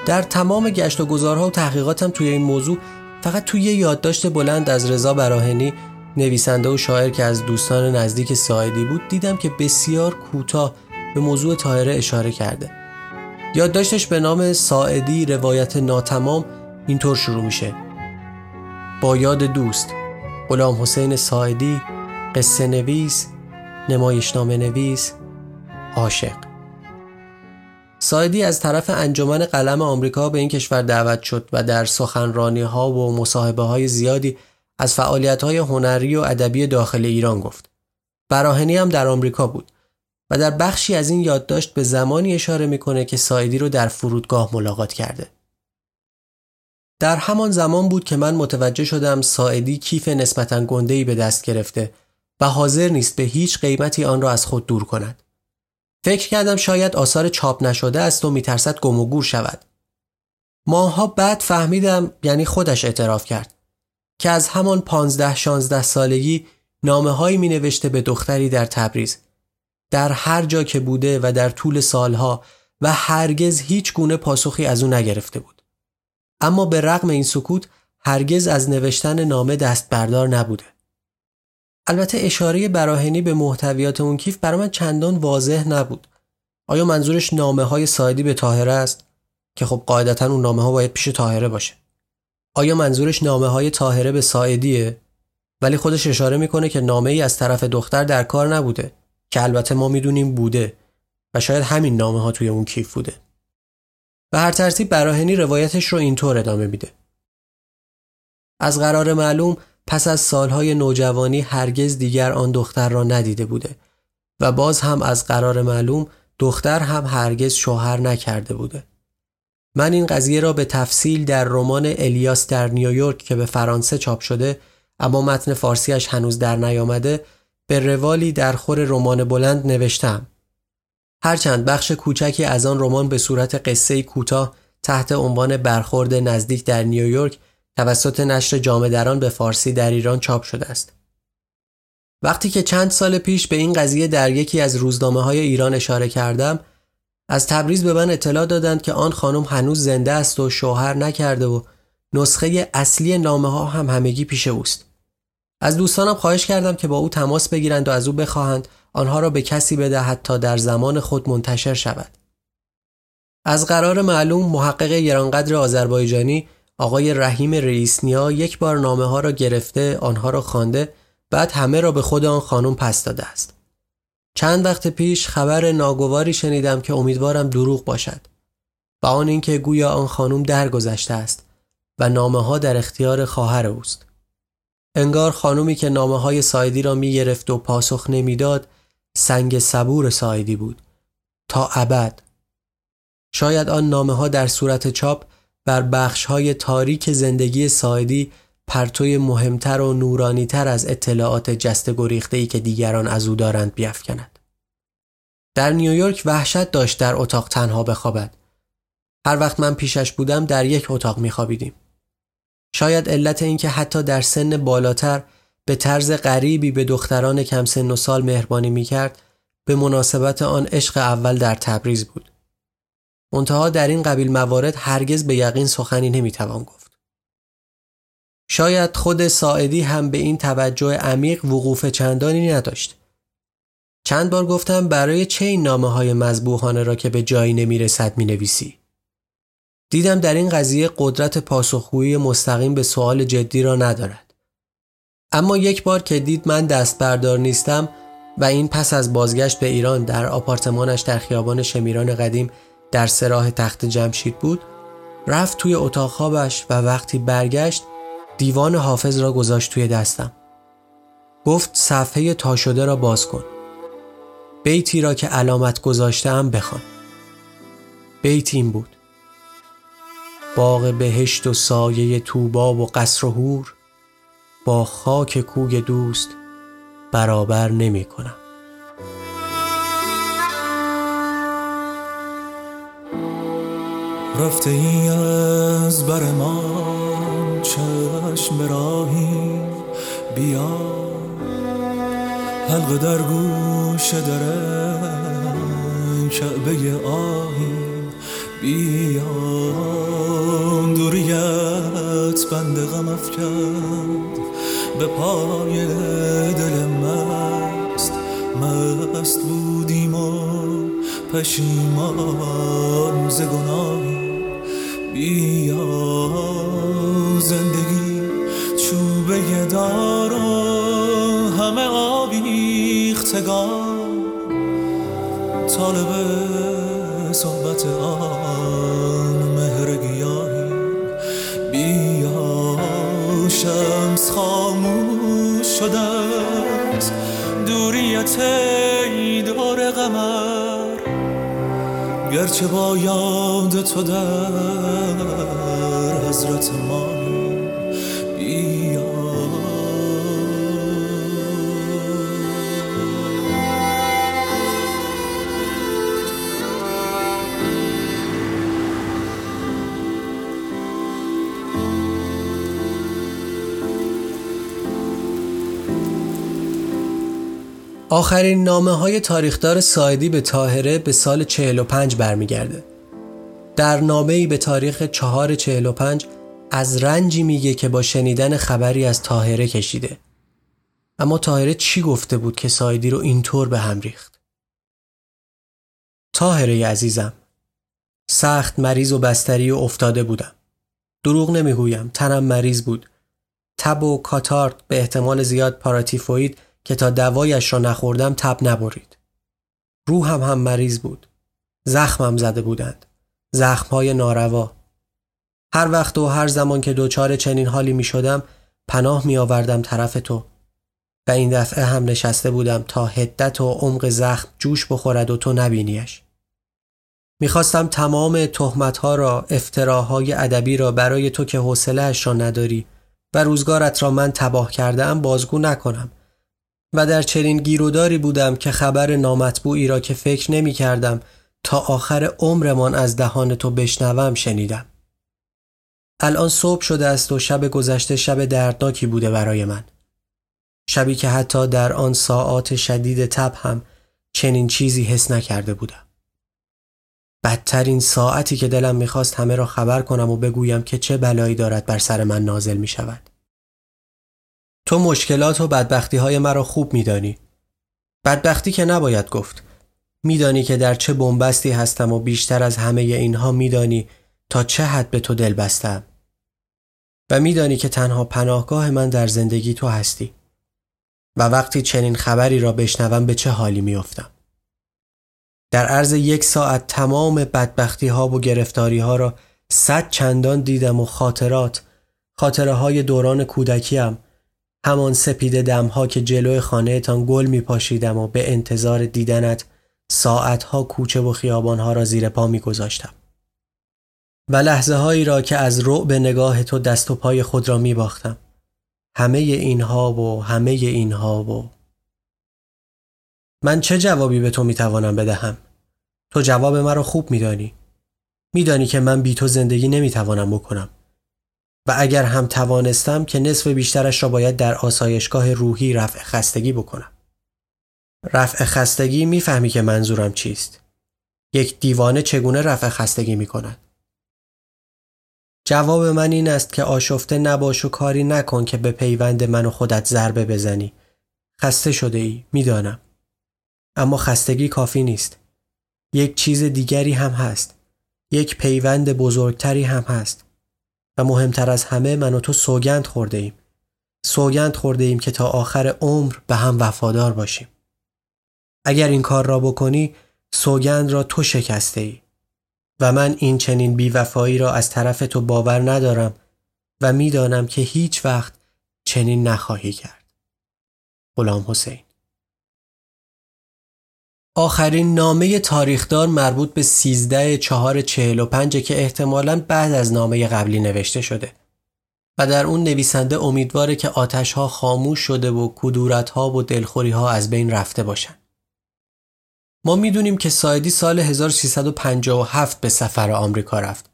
در تمام گشت و گذارها و تحقیقاتم توی این موضوع فقط توی یه یادداشت بلند از رضا براهنی نویسنده و شاعر که از دوستان نزدیک ساعدی بود دیدم که بسیار کوتاه به موضوع تاهره اشاره کرده. یادداشتش به نام ساعدی روایت ناتمام اینطور شروع میشه. با یاد دوست غلام حسین ساعدی قصه نویس نمایشنامه نویس عاشق سایدی از طرف انجمن قلم آمریکا به این کشور دعوت شد و در سخنرانی ها و مصاحبه های زیادی از فعالیت های هنری و ادبی داخل ایران گفت. براهنی هم در آمریکا بود و در بخشی از این یادداشت به زمانی اشاره می‌کنه که سایدی رو در فرودگاه ملاقات کرده. در همان زمان بود که من متوجه شدم ساعدی کیف نسبتا گنده‌ای به دست گرفته و حاضر نیست به هیچ قیمتی آن را از خود دور کند. فکر کردم شاید آثار چاپ نشده است و میترسد گم و گور شود. ماها بعد فهمیدم یعنی خودش اعتراف کرد که از همان پانزده شانزده سالگی نامه هایی می نوشته به دختری در تبریز در هر جا که بوده و در طول سالها و هرگز هیچ گونه پاسخی از او نگرفته بود. اما به رغم این سکوت هرگز از نوشتن نامه دست بردار نبوده. البته اشاره براهنی به محتویات اون کیف برای من چندان واضح نبود. آیا منظورش نامه های سایدی به تاهره است؟ که خب قاعدتا اون نامه ها باید پیش تاهره باشه. آیا منظورش نامه های تاهره به سایدیه؟ ولی خودش اشاره می‌کنه که نامه ای از طرف دختر در کار نبوده که البته ما می‌دونیم بوده و شاید همین نامه ها توی اون کیف بوده. به هر ترتیب براهنی روایتش رو اینطور ادامه میده. از قرار معلوم پس از سالهای نوجوانی هرگز دیگر آن دختر را ندیده بوده و باز هم از قرار معلوم دختر هم هرگز شوهر نکرده بوده. من این قضیه را به تفصیل در رمان الیاس در نیویورک که به فرانسه چاپ شده اما متن فارسیش هنوز در نیامده به روالی در خور رمان بلند نوشتم. هرچند بخش کوچکی از آن رمان به صورت قصه کوتاه تحت عنوان برخورد نزدیک در نیویورک توسط نشر جامعه دران به فارسی در ایران چاپ شده است. وقتی که چند سال پیش به این قضیه در یکی از روزنامه های ایران اشاره کردم از تبریز به من اطلاع دادند که آن خانم هنوز زنده است و شوهر نکرده و نسخه اصلی نامه ها هم همگی پیش اوست. از دوستانم خواهش کردم که با او تماس بگیرند و از او بخواهند آنها را به کسی بدهد تا در زمان خود منتشر شود. از قرار معلوم محقق گرانقدر آذربایجانی آقای رحیم رئیسنیا یک بار نامه ها را گرفته آنها را خوانده بعد همه را به خود آن خانم پس داده است. چند وقت پیش خبر ناگواری شنیدم که امیدوارم دروغ باشد. و آن اینکه گویا آن خانم درگذشته است و نامه ها در اختیار خواهر اوست. انگار خانومی که نامه های سایدی را می گرفت و پاسخ نمی‌داد سنگ صبور سایدی بود تا ابد شاید آن نامه ها در صورت چاپ بر بخش های تاریک زندگی سایدی پرتوی مهمتر و نورانیتر از اطلاعات جست گریخته که دیگران از او دارند بیافکند. در نیویورک وحشت داشت در اتاق تنها بخوابد. هر وقت من پیشش بودم در یک اتاق میخوابیدیم. شاید علت اینکه حتی در سن بالاتر به طرز غریبی به دختران کم سن و سال مهربانی می‌کرد به مناسبت آن عشق اول در تبریز بود. منتها در این قبیل موارد هرگز به یقین سخنی نمی‌توان گفت. شاید خود ساعدی هم به این توجه عمیق وقوف چندانی نداشت. چند بار گفتم برای چه این نامه های مذبوحانه را که به جایی نمی‌رسد می نویسی؟ دیدم در این قضیه قدرت پاسخگویی مستقیم به سوال جدی را ندارد. اما یک بار که دید من دست بردار نیستم و این پس از بازگشت به ایران در آپارتمانش در خیابان شمیران قدیم در سراح تخت جمشید بود رفت توی اتاق خوابش و وقتی برگشت دیوان حافظ را گذاشت توی دستم. گفت صفحه تا شده را باز کن. بیتی را که علامت گذاشتم بخوان. بیت این بود. باغ بهشت و سایه توبا و قصر و هور با خاک کوی دوست برابر نمی کنم رفته ای از بر ما چشم راهی بیا. حلقه در گوش درن کعبه آهی بیا. دوریت بند غم افکند به پای دل مست. مست بودیم و پشیمان ز گناهی. بیا زندگی چوبه دارا همه آویختگان. طالب صحبت آن مهر گیاهی. بیا شمس خاموش شده دوریت ای دور قمر گرچه با یاد تو در حضرت ماهی آخرین نامه های تاریخدار سایدی به تاهره به سال 45 برمیگرده. در نامه ای به تاریخ 445 از رنجی میگه که با شنیدن خبری از تاهره کشیده. اما تاهره چی گفته بود که سایدی رو اینطور به هم ریخت؟ تاهره عزیزم سخت مریض و بستری و افتاده بودم. دروغ نمی‌گویم تنم مریض بود. تب و کاتارت به احتمال زیاد پاراتیفوید که تا دوایش را نخوردم تب نبرید. روحم هم مریض بود. زخمم زده بودند. زخمهای ناروا. هر وقت و هر زمان که دوچار چنین حالی می شدم پناه می آوردم طرف تو. و این دفعه هم نشسته بودم تا هدت و عمق زخم جوش بخورد و تو نبینیش. می‌خواستم تمام تهمتها را افتراهای ادبی را برای تو که حوصلهاش را نداری و روزگارت را من تباه کردم بازگو نکنم و در چنین گیروداری بودم که خبر نامطبوعی را که فکر نمی کردم تا آخر عمرمان از دهان تو بشنوم شنیدم. الان صبح شده است و شب گذشته شب دردناکی بوده برای من. شبی که حتی در آن ساعات شدید تب هم چنین چیزی حس نکرده بودم. بدترین ساعتی که دلم می‌خواست همه را خبر کنم و بگویم که چه بلایی دارد بر سر من نازل می شود. تو مشکلات و بدبختی های مرا خوب میدانی. بدبختی که نباید گفت. میدانی که در چه بنبستی هستم و بیشتر از همه اینها میدانی تا چه حد به تو دل بستم. و میدانی که تنها پناهگاه من در زندگی تو هستی. و وقتی چنین خبری را بشنوم به چه حالی میافتم. در عرض یک ساعت تمام بدبختی ها و گرفتاری ها را صد چندان دیدم و خاطرات خاطره های دوران کودکیم همان سپید دمها که جلوی خانه تان گل می پاشیدم و به انتظار دیدنت ساعتها کوچه و خیابانها را زیر پا می گذاشتم. و لحظه هایی را که از رعب نگاه تو دست و پای خود را می باختم. همه اینها و همه اینها و من چه جوابی به تو می توانم بدهم؟ تو جواب مرا خوب می دانی. می دانی که من بی تو زندگی نمی توانم بکنم. و اگر هم توانستم که نصف بیشترش را باید در آسایشگاه روحی رفع خستگی بکنم. رفع خستگی می‌فهمی که منظورم چیست. یک دیوانه چگونه رفع خستگی می کند. جواب من این است که آشفته نباش و کاری نکن که به پیوند من و خودت ضربه بزنی. خسته شده ای می‌دانم. اما خستگی کافی نیست. یک چیز دیگری هم هست. یک پیوند بزرگتری هم هست. مهمتر از همه من و تو سوگند خورده ایم. سوگند خورده ایم که تا آخر عمر به هم وفادار باشیم. اگر این کار را بکنی سوگند را تو شکسته ای. و من این چنین بیوفایی را از طرف تو باور ندارم و می‌دانم که هیچ وقت چنین نخواهی کرد. غلام حسین آخرین نامه تاریخدار مربوط به 13 4 45 که احتمالاً بعد از نامه قبلی نوشته شده و در اون نویسنده امیدواره که آتش ها خاموش شده و کدورت ها و دلخوری ها از بین رفته باشن. ما می‌دونیم که سایدی سال 1357 به سفر آمریکا رفت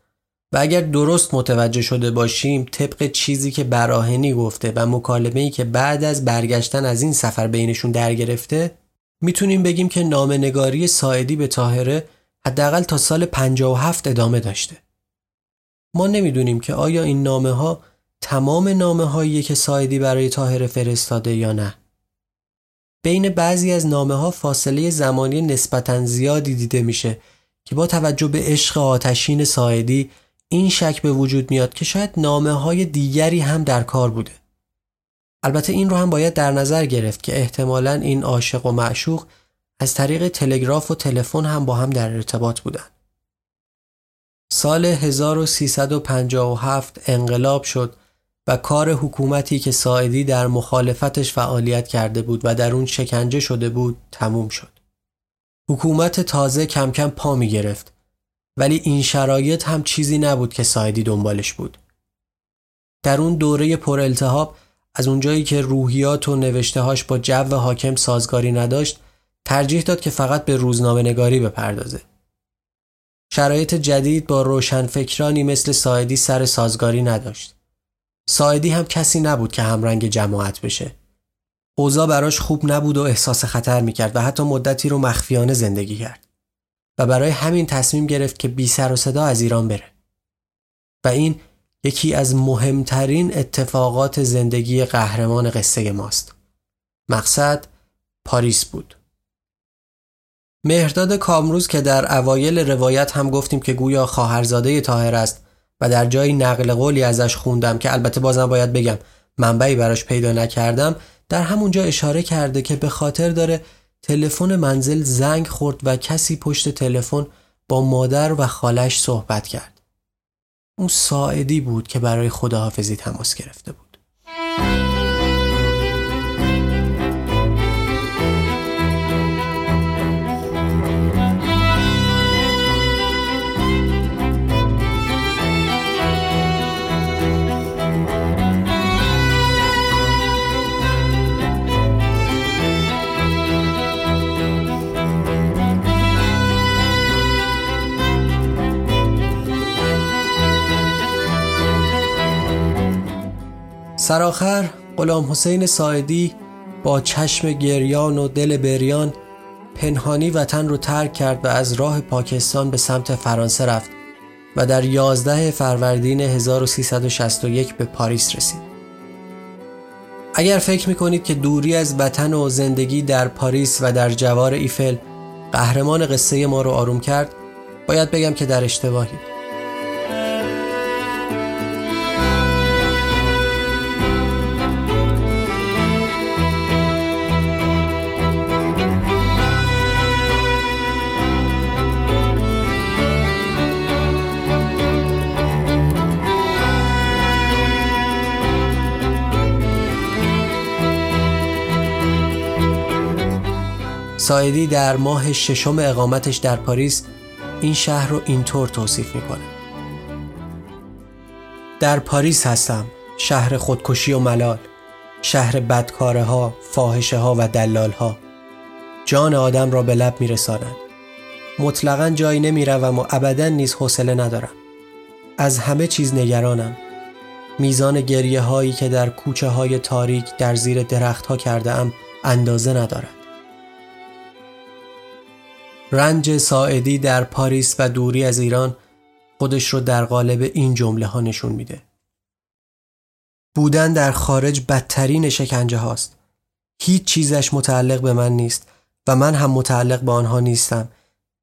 و اگر درست متوجه شده باشیم طبق چیزی که براهنی گفته و مکالمه‌ای که بعد از برگشتن از این سفر بینشون در گرفته می‌تونیم بگیم که نامنگاری سایدی به تاهره حداقل تا سال 57 ادامه داشته. ما نمی‌دونیم که آیا این نامه ها تمام نامه هایی که سایدی برای تاهره فرستاده یا نه. بین بعضی از نامه ها فاصله زمانی نسبتا زیادی دیده میشه که با توجه به عشق آتشین سایدی این شک به وجود میاد که شاید نامه های دیگری هم در کار بوده. البته این رو هم باید در نظر گرفت که احتمالا این عاشق و معشوق از طریق تلگراف و تلفن هم با هم در ارتباط بودن. سال 1357 انقلاب شد و کار حکومتی که ساعدی در مخالفتش فعالیت کرده بود و در اون شکنجه شده بود تموم شد. حکومت تازه کم کم پا می گرفت ولی این شرایط هم چیزی نبود که سایدی دنبالش بود. در اون دوره پر التحاب از اونجایی که روحیات و نوشتههاش با جو حاکم سازگاری نداشت ترجیح داد که فقط به روزنامه نگاری بپردازه. شرایط جدید با روشنفکرانی مثل سایدی سر سازگاری نداشت. سایدی هم کسی نبود که همرنگ جماعت بشه. اوضاع براش خوب نبود و احساس خطر می‌کرد و حتی مدتی رو مخفیانه زندگی کرد. و برای همین تصمیم گرفت که بی سر و صدا از ایران بره. و این یکی از مهمترین اتفاقات زندگی قهرمان قصه ماست. مقصد پاریس بود. مهرداد کامروز که در اوایل روایت هم گفتیم که گویا خواهرزاده تاهر است و در جایی نقل قولی ازش خوندم که البته بازم باید بگم منبعی براش پیدا نکردم در همونجا اشاره کرده که به خاطر داره تلفن منزل زنگ خورد و کسی پشت تلفن با مادر و خالش صحبت کرد. اون ساعدی بود که برای خداحافظی تماس گرفته بود. سرآخر غلام حسین ساعدی با چشم گریان و دل بریان پنهانی وطن رو ترک کرد و از راه پاکستان به سمت فرانسه رفت و در 11 فروردین 1361 به پاریس رسید. اگر فکر می‌کنید که دوری از وطن و زندگی در پاریس و در جوار ایفل قهرمان قصه ما رو آروم کرد باید بگم که در اشتباهید. سایدی در ماه ششم اقامتش در پاریس این شهر رو اینطور توصیف می‌کنه. در پاریس هستم شهر خودکشی و ملال شهر بدکاره ها فاحشه ها و دلال ها جان آدم را به لب میرسانند مطلقا جایی نمی‌روم و ابدا نیز حوصله ندارم. از همه چیز نگرانم. میزان گریه هایی که در کوچه های تاریک در زیر درخت ها کرده ام اندازه ندارد. رنج ساعدی در پاریس و دوری از ایران خودش رو در قالب این جمله ها نشون میده. بودن در خارج بدترین شکنجه هاست. هیچ چیزش متعلق به من نیست و من هم متعلق به آنها نیستم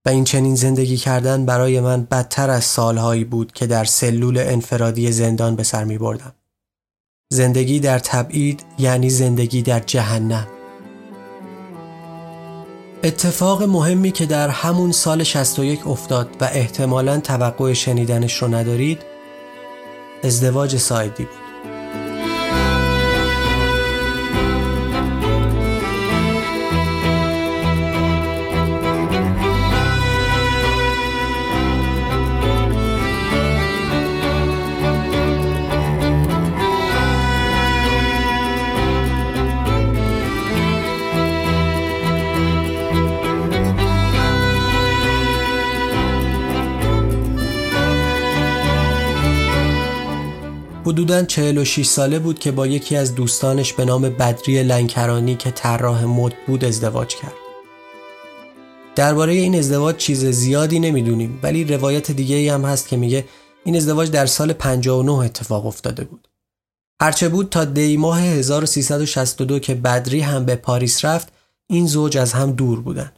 و این چنین زندگی کردن برای من بدتر از سالهایی بود که در سلول انفرادی زندان به سر می بردم. زندگی در تبعید یعنی زندگی در جهنم. اتفاق مهمی که در همون سال 61 افتاد و احتمالا توقع شنیدنش رو ندارید ازدواج سایدی بود. حدوداً 46 ساله بود که با یکی از دوستانش به نام بدری لنکرانی که طراح مد بود ازدواج کرد. درباره این ازدواج چیز زیادی نمی‌دونیم ولی روایت دیگه ای هم هست که میگه این ازدواج در سال 59 اتفاق افتاده بود. هرچه بود تا دی ماه 1362 که بدری هم به پاریس رفت این زوج از هم دور بودن.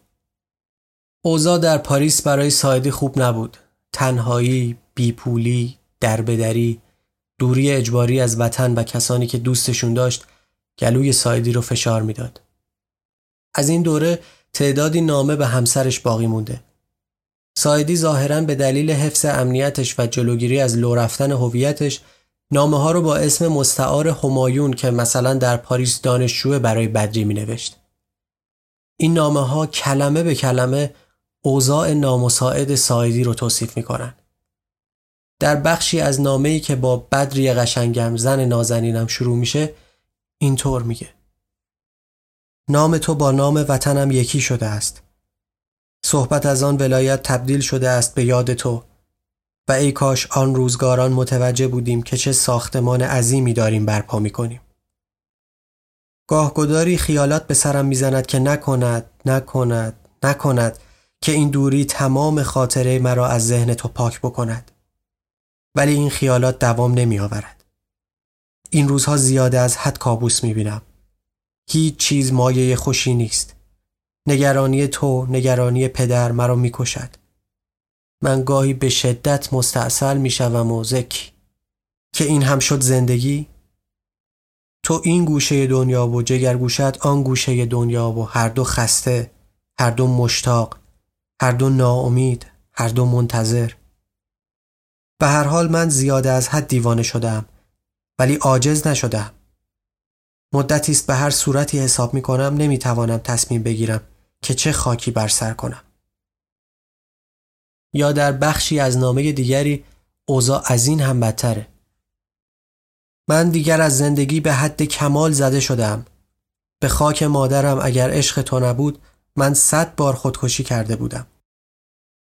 اوضاع در پاریس برای سایدی خوب نبود. تنهایی، بیپولی، دربدری، دوری اجباری از وطن و کسانی که دوستشون داشت گلوی ساعدی رو فشار می‌داد. از این دوره تعدادی نامه به همسرش باقی مونده. ساعدی ظاهرا به دلیل حفظ امنیتش و جلوگیری از لو رفتن هویتش نامه ها رو با اسم مستعار همایون که مثلا در پاریس دانشجو برای بدری می نوشت. این نامه ها کلمه به کلمه اوضاع نامساعد سایدی رو توصیف می کنن. در بخشی از نامه‌ای که با بدری قشنگم زن نازنینم شروع میشه اینطور میگه. نام تو با نام وطنم یکی شده است. صحبت از آن ولایت تبدیل شده است به یاد تو. و ای کاش آن روزگاران متوجه بودیم که چه ساختمان عظیمی داریم برپا می‌کنیم. گاهگداری خیالات به سرم می‌زند که نکند نکند نکند که این دوری تمام خاطره مرا از ذهن تو پاک بکند. ولی این خیالات دوام نمی آورد. این روزها زیاده از حد کابوس می بینم. هیچ چیز مایه خوشی نیست. نگرانی تو، نگرانی پدر مرا می کشد. من گاهی به شدت مستاصل می شوم و زکی. که این هم شد زندگی؟ تو این گوشه دنیا و جگر گوشت آن گوشه دنیا و هر دو خسته، هر دو مشتاق، هر دو ناامید، هر دو منتظر. به هر حال من زیاده از حد دیوانه شدم ولی عاجز نشدم مدتی است به هر صورتی حساب می کنم نمی توانم تصمیم بگیرم که چه خاکی بر سر کنم. یا در بخشی از نامه دیگری اوضاع از این هم بدتره. من دیگر از زندگی به حد کمال زده شدم به خاک مادرم اگر عشق تو نبود من صد بار خودکشی کرده بودم.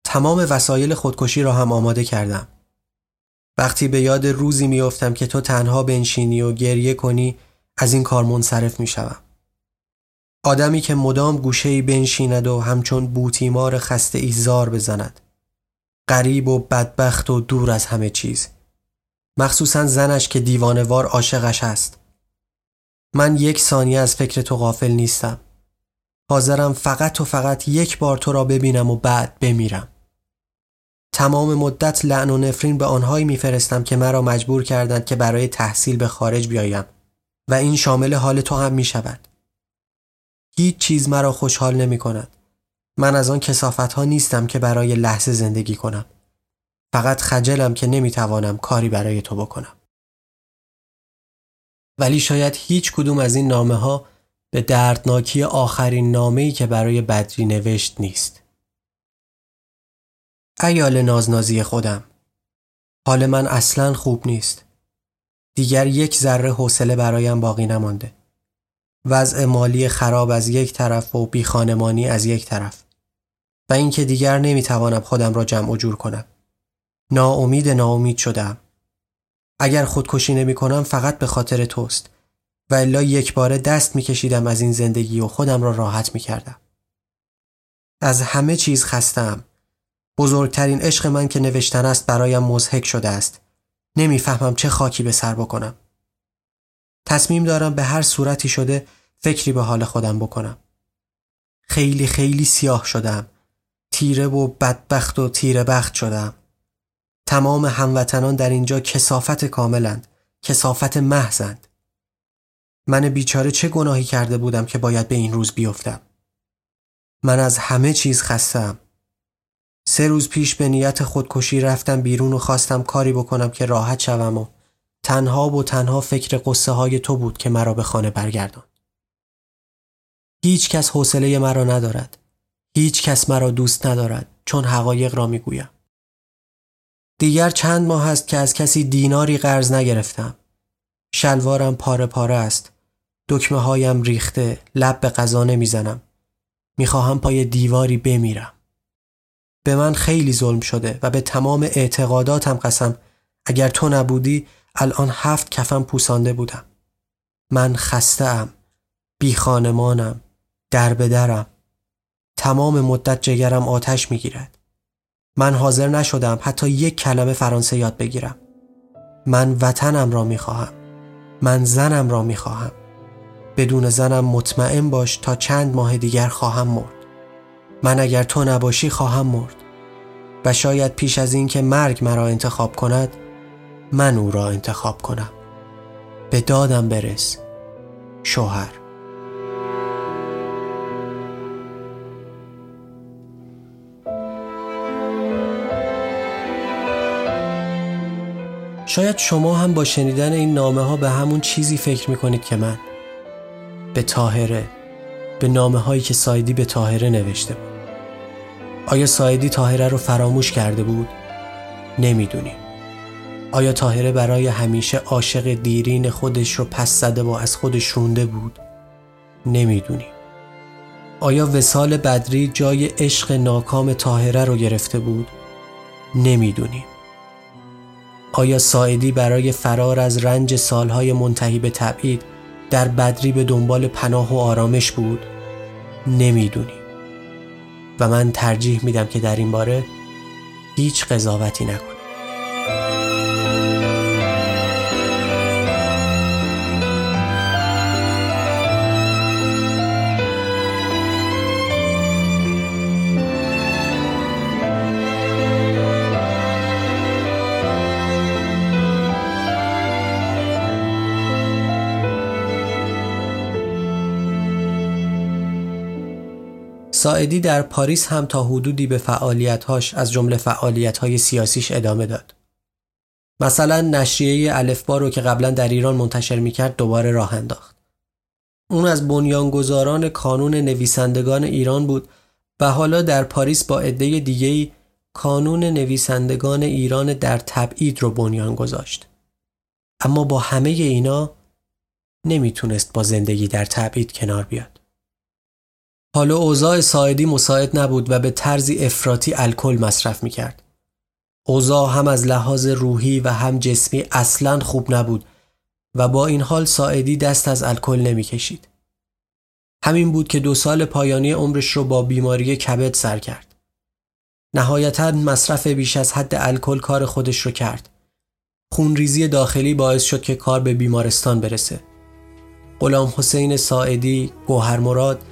تمام وسایل خودکشی را هم آماده کردم. وقتی به یاد روزی میافتم که تو تنها بنشینی و گریه کنی از این کار منصرف می شوم. آدمی که مدام گوشهی بنشیند و همچون بوتیمار خسته ایزار بزند. غریب و بدبخت و دور از همه چیز. مخصوصا زنش که دیوانوار عاشقش است. من یک ثانیه از فکر تو غافل نیستم. حاضرم فقط و فقط یک بار تو را ببینم و بعد بمیرم. تمام مدت لعن و نفرین به آنهایی میفرستم که مرا مجبور کردند که برای تحصیل به خارج بیایم و این شامل حال تو هم می شود. هیچ چیز مرا خوشحال نمی کند. من از آن کسافت ها نیستم که برای لحظه زندگی کنم. فقط خجلم که نمی توانم کاری برای تو بکنم. ولی شاید هیچ کدوم از این نامه ها به دردناکی آخرین نامه‌ای که برای بدری نوشت نیست. ایال نازنازی خودم حال من اصلا خوب نیست. دیگر یک ذره حوصله برایم باقی نمانده. وضع مالی خراب از یک طرف و بیخانمانی از یک طرف. و اینکه دیگر نمی‌توانم خودم را جمع و جور کنم. ناامید ناامید شدم. اگر خودکشی نمی کنم فقط به خاطر توست. و الا یک بار دست میکشیدم از این زندگی و خودم را راحت می‌کردم. از همه چیز خستم بزرگترین عشق من که نوشتن است برایم مزهک شده است. نمی‌فهمم چه خاکی به سر بکنم. تصمیم دارم به هر صورتی شده فکری به حال خودم بکنم. خیلی خیلی سیاه شدم. تیره و بدبخت و تیره بخت شدم. تمام هموطنان در اینجا کسافت کاملند. کسافت محضند. من بیچاره چه گناهی کرده بودم که باید به این روز بیفتم. من از همه چیز خستم. سه روز پیش به نیت خودکشی رفتم بیرون و خواستم کاری بکنم که راحت شوم و تنها و تنها فکر قصه های تو بود که مرا به خانه برگردان. هیچ کس حوصله مرا ندارد. هیچ کس مرا دوست ندارد چون حقایق را می‌گویم. دیگر چند ماه است که از کسی دیناری قرض نگرفتم. شلوارم پاره پاره است. دکمه هایم ریخته، لب به غذا نمی‌زنم. می‌خواهم پای دیواری بمیرم. به من خیلی ظلم شده و به تمام اعتقاداتم قسم اگر تو نبودی الان هفت کفم پوسانده بودم. من خسته ام. بی خانمانم. در به. تمام مدت جگرم آتش می‌گیرد. من حاضر نشدم حتی یک کلمه فرانسه یاد بگیرم. من وطنم را می‌خواهم. من زنم را می‌خواهم. بدون زنم مطمئن باش تا چند ماه دیگر خواهم مرد. من اگر تو نباشی خواهم مرد. و شاید پیش از اینکه مرگ مرا انتخاب کند من او را انتخاب کنم. به دادم برس. شوهر شاید شما هم با شنیدن این نامه ها به همون چیزی فکر می کنید که من به تاهره به نامه هایی که سایدی به تاهره نوشته بود آیا سایدی تاهره رو فراموش کرده بود؟ نمی‌دونیم آیا تاهره برای همیشه عاشق دیرین خودش رو پس زده و از خودش رونده بود؟ نمی‌دونیم آیا وسال بدری جای عشق ناکام تاهره رو گرفته بود؟ نمی‌دونیم آیا ساعدی برای فرار از رنج سالهای منتهی به تبعید در بدری به دنبال پناه و آرامش بود؟ نمی‌دونیم و من ترجیح میدم که در این باره هیچ قضاوتی نکنم. ساعدی در پاریس هم تا حدودی به فعالیتهاش از جمله فعالیتهای سیاسیش ادامه داد. مثلا نشریه الفبا رو که قبلا در ایران منتشر می‌کرد دوباره راه انداخت. اون از بنیانگذاران کانون نویسندگان ایران بود و حالا در پاریس با عده دیگهی کانون نویسندگان ایران در تبعید رو بنیان گذاشت. اما با همه اینا نمی‌تونست با زندگی در تبعید کنار بیاد. حالا اوضاع ساعدی مساعد نبود و به طرزی افراطی الکل مصرف می کرد. اوضاع هم از لحاظ روحی و هم جسمی اصلا خوب نبود و با این حال ساعدی دست از الکل نمی کشید. همین بود که دو سال پایانی عمرش رو با بیماری کبد سر کرد. نهایتا مصرف بیش از حد الکل کار خودش رو کرد. خونریزی داخلی باعث شد که کار به بیمارستان برسه. غلام حسین ساعدی، گوهر مراد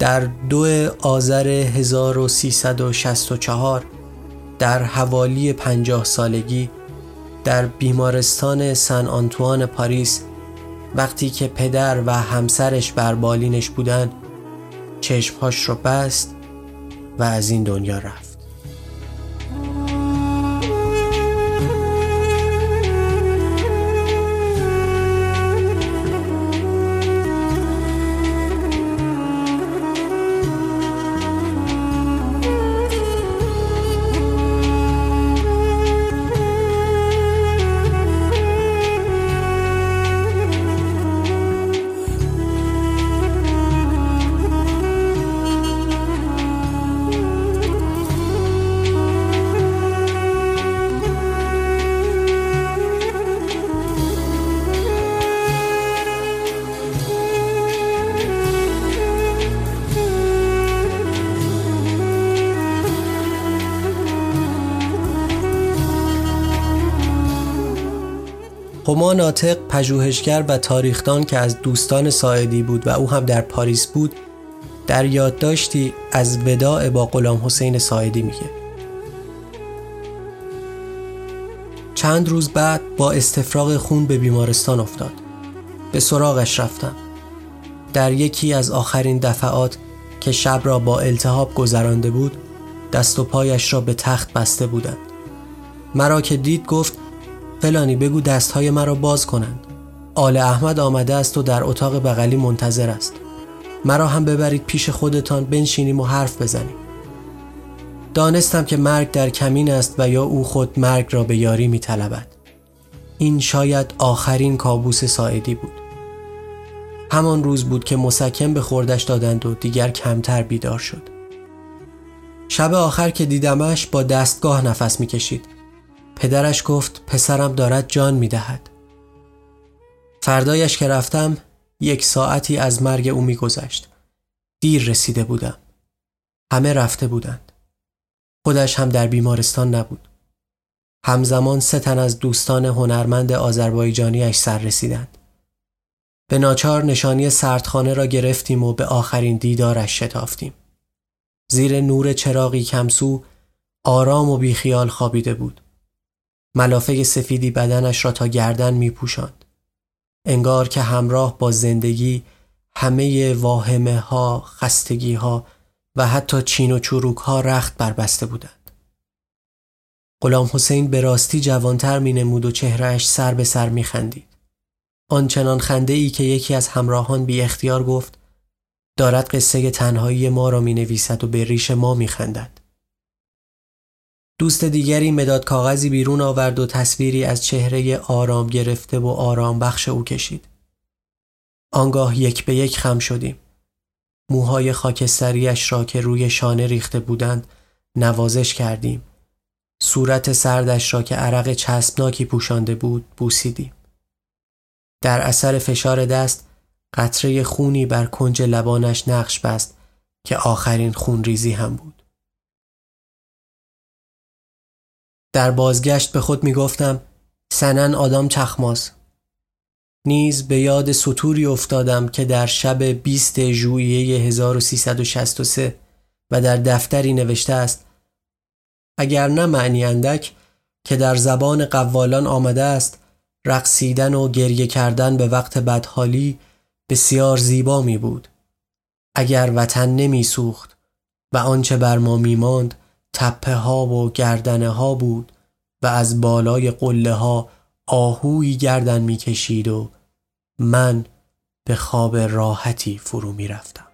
در دو آذر 1364 در حوالی پنجاه سالگی در بیمارستان سن آنتوان پاریس وقتی که پدر و همسرش بر بالینش بودن چشمهاش رو بست و از این دنیا رفت. ناطق پژوهشگر و تاریخدان که از دوستان ساعدی بود و او هم در پاریس بود در یادداشتی از وداع با غلام حسین ساعدی میگه. چند روز بعد با استفراغ خون به بیمارستان افتاد. به سراغش رفتم. در یکی از آخرین دفعات که شب را با التهاب گذرانده بود دست و پایش را به تخت بسته بودند مرا که دید گفت فلانی بگو دستهای مرا باز کنند. آل احمد آمده است و در اتاق بغلی منتظر است. مرا هم ببرید پیش خودتان بنشینیم و حرف بزنیم. دانستم که مرگ در کمین است و یا او خود مرگ را به یاری می طلبد. این شاید آخرین کابوس ساعدی بود. همان روز بود که مسکن به خوردش دادند و دیگر کمتر بیدار شد. شب آخر که دیدمش با دستگاه نفس می‌کشید. پدرش گفت پسرم دارد جان می‌دهد. فردایش که رفتم یک ساعتی از مرگ او میگذشت. دیر رسیده بودم. همه رفته بودند. خودش هم در بیمارستان نبود. همزمان سه تن از دوستان هنرمند آذربایجانیش سر رسیدند. به ناچار نشانی سردخانه را گرفتیم و به آخرین دیدارش شتافتیم. زیر نور چراغی کمسو آرام و بیخیال خوابیده بود. ملافه سفیدی بدنش را تا گردن می پوشند. انگار که همراه با زندگی همه واهمه ها، خستگی ها و حتی چین و چروک ها رخت بربسته بودند. غلام حسین به راستی جوانتر می نمود و چهرهش سر به سر می خندید. آنچنان خنده ای که یکی از همراهان بی اختیار گفت دارد قصه تنهایی ما را می نویسد و به ریش ما می خندد. دوست دیگری مداد کاغذی بیرون آورد و تصویری از چهره آرام گرفته و آرام بخش او کشید. آنگاه یک به یک خم شدیم. موهای خاکستریش را که روی شانه ریخته بودند نوازش کردیم. صورت سردش را که عرق چسبناکی پوشانده بود بوسیدیم. در اثر فشار دست قطره خونی بر کنج لبانش نقش بست که آخرین خون ریزی هم بود. در بازگشت به خود می گفتم سنن آدم چخماز نیز به یاد سطوری افتادم که در شب 20 ژوئیه 1363 و در دفتری نوشته است اگر نه معنی اندک که در زبان قوالان آمده است رقصیدن و گریه کردن به وقت بدحالی بسیار زیبا می بود. اگر وطن نمی سوخت و آنچه بر ما می ماند تپه ها و گردنه ها بود و از بالای قله ها آهوی گردن می کشید و من به خواب راحتی فرو می رفتم.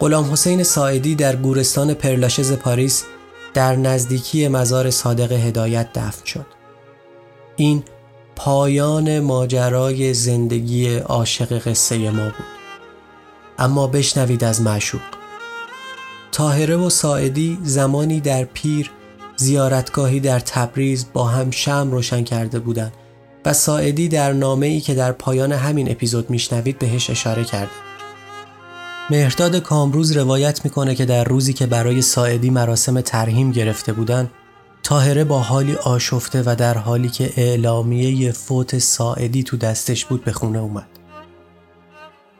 غلام حسین ساعدی در گورستان پرلاشز پاریس در نزدیکی مزار صادق هدایت دفن شد این پایان ماجرای زندگی عاشق قصه ما بود اما بشنوید از معشوق. تاهره و ساعدی زمانی در پیر زیارتگاهی در تبریز با هم شم روشن کرده بودند و ساعدی در نامه ای که در پایان همین اپیزود میشنوید بهش اشاره کرده. مهرداد کامروز روایت می‌کنه که در روزی که برای ساعدی مراسم ترهیم گرفته بودن تاهره با حالی آشفته و در حالی که اعلامیه فوت ساعدی تو دستش بود به خونه اومد.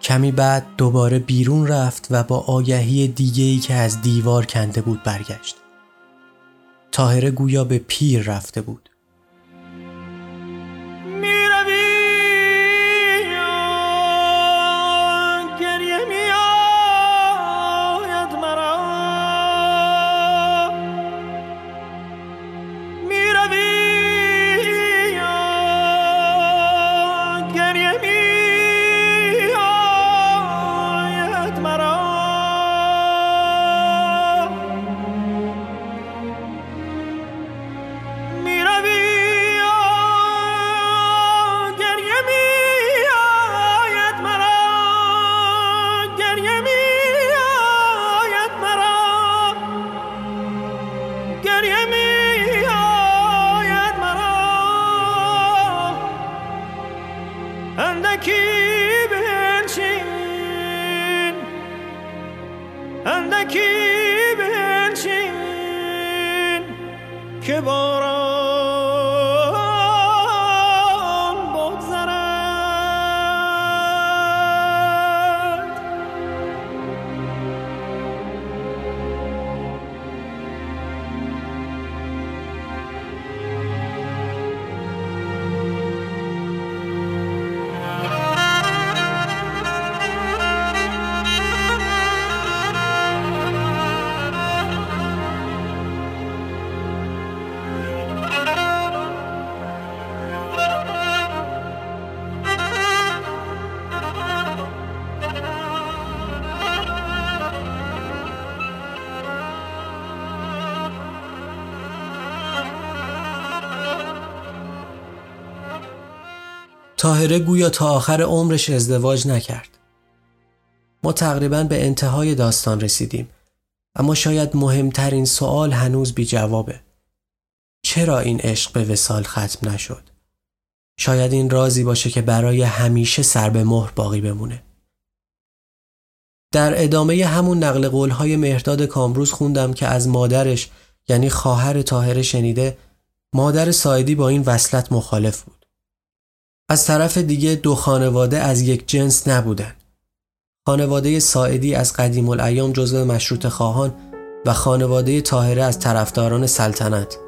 کمی بعد دوباره بیرون رفت و با آگهی دیگهی که از دیوار کنده بود برگشت. تاهره گویا به پیر رفته بود. تاهره گویا تا آخر عمرش ازدواج نکرد. ما تقریبا به انتهای داستان رسیدیم اما شاید مهمترین سوال هنوز بی جوابه. چرا این عشق به وسال ختم نشد؟ شاید این رازی باشه که برای همیشه سر به مهر باقی بمونه. در ادامه همون نقل قولهای مهرداد کامروز خوندم که از مادرش یعنی خواهر تاهره شنیده مادر سایدی با این وصلت مخالف بود. از طرف دیگه دو خانواده از یک جنس نبودن. خانواده ساعدی از قدیم الایام جزو مشروط خواهان و خانواده تاهره از طرفداران سلطنت.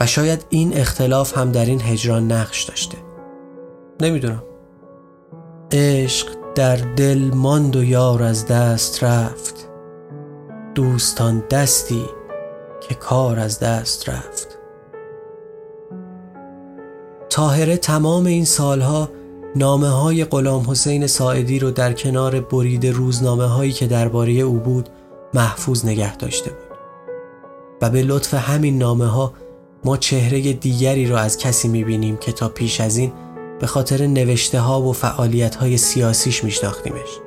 و شاید این اختلاف هم در این هجران نقش داشته. نمی‌دونم. عشق در دل ماند و یار از دست رفت. دوستان دستی که کار از دست رفت. تاهره تمام این سالها نامه های غلام حسین ساعدی رو در کنار برید روزنامه هایی که درباره او بود محفوظ نگه داشته بود و به لطف همین نامه ها ما چهره دیگری را از کسی می‌بینیم که تا پیش از این به خاطر نوشته ها و فعالیت های سیاسیش میشناختیمش.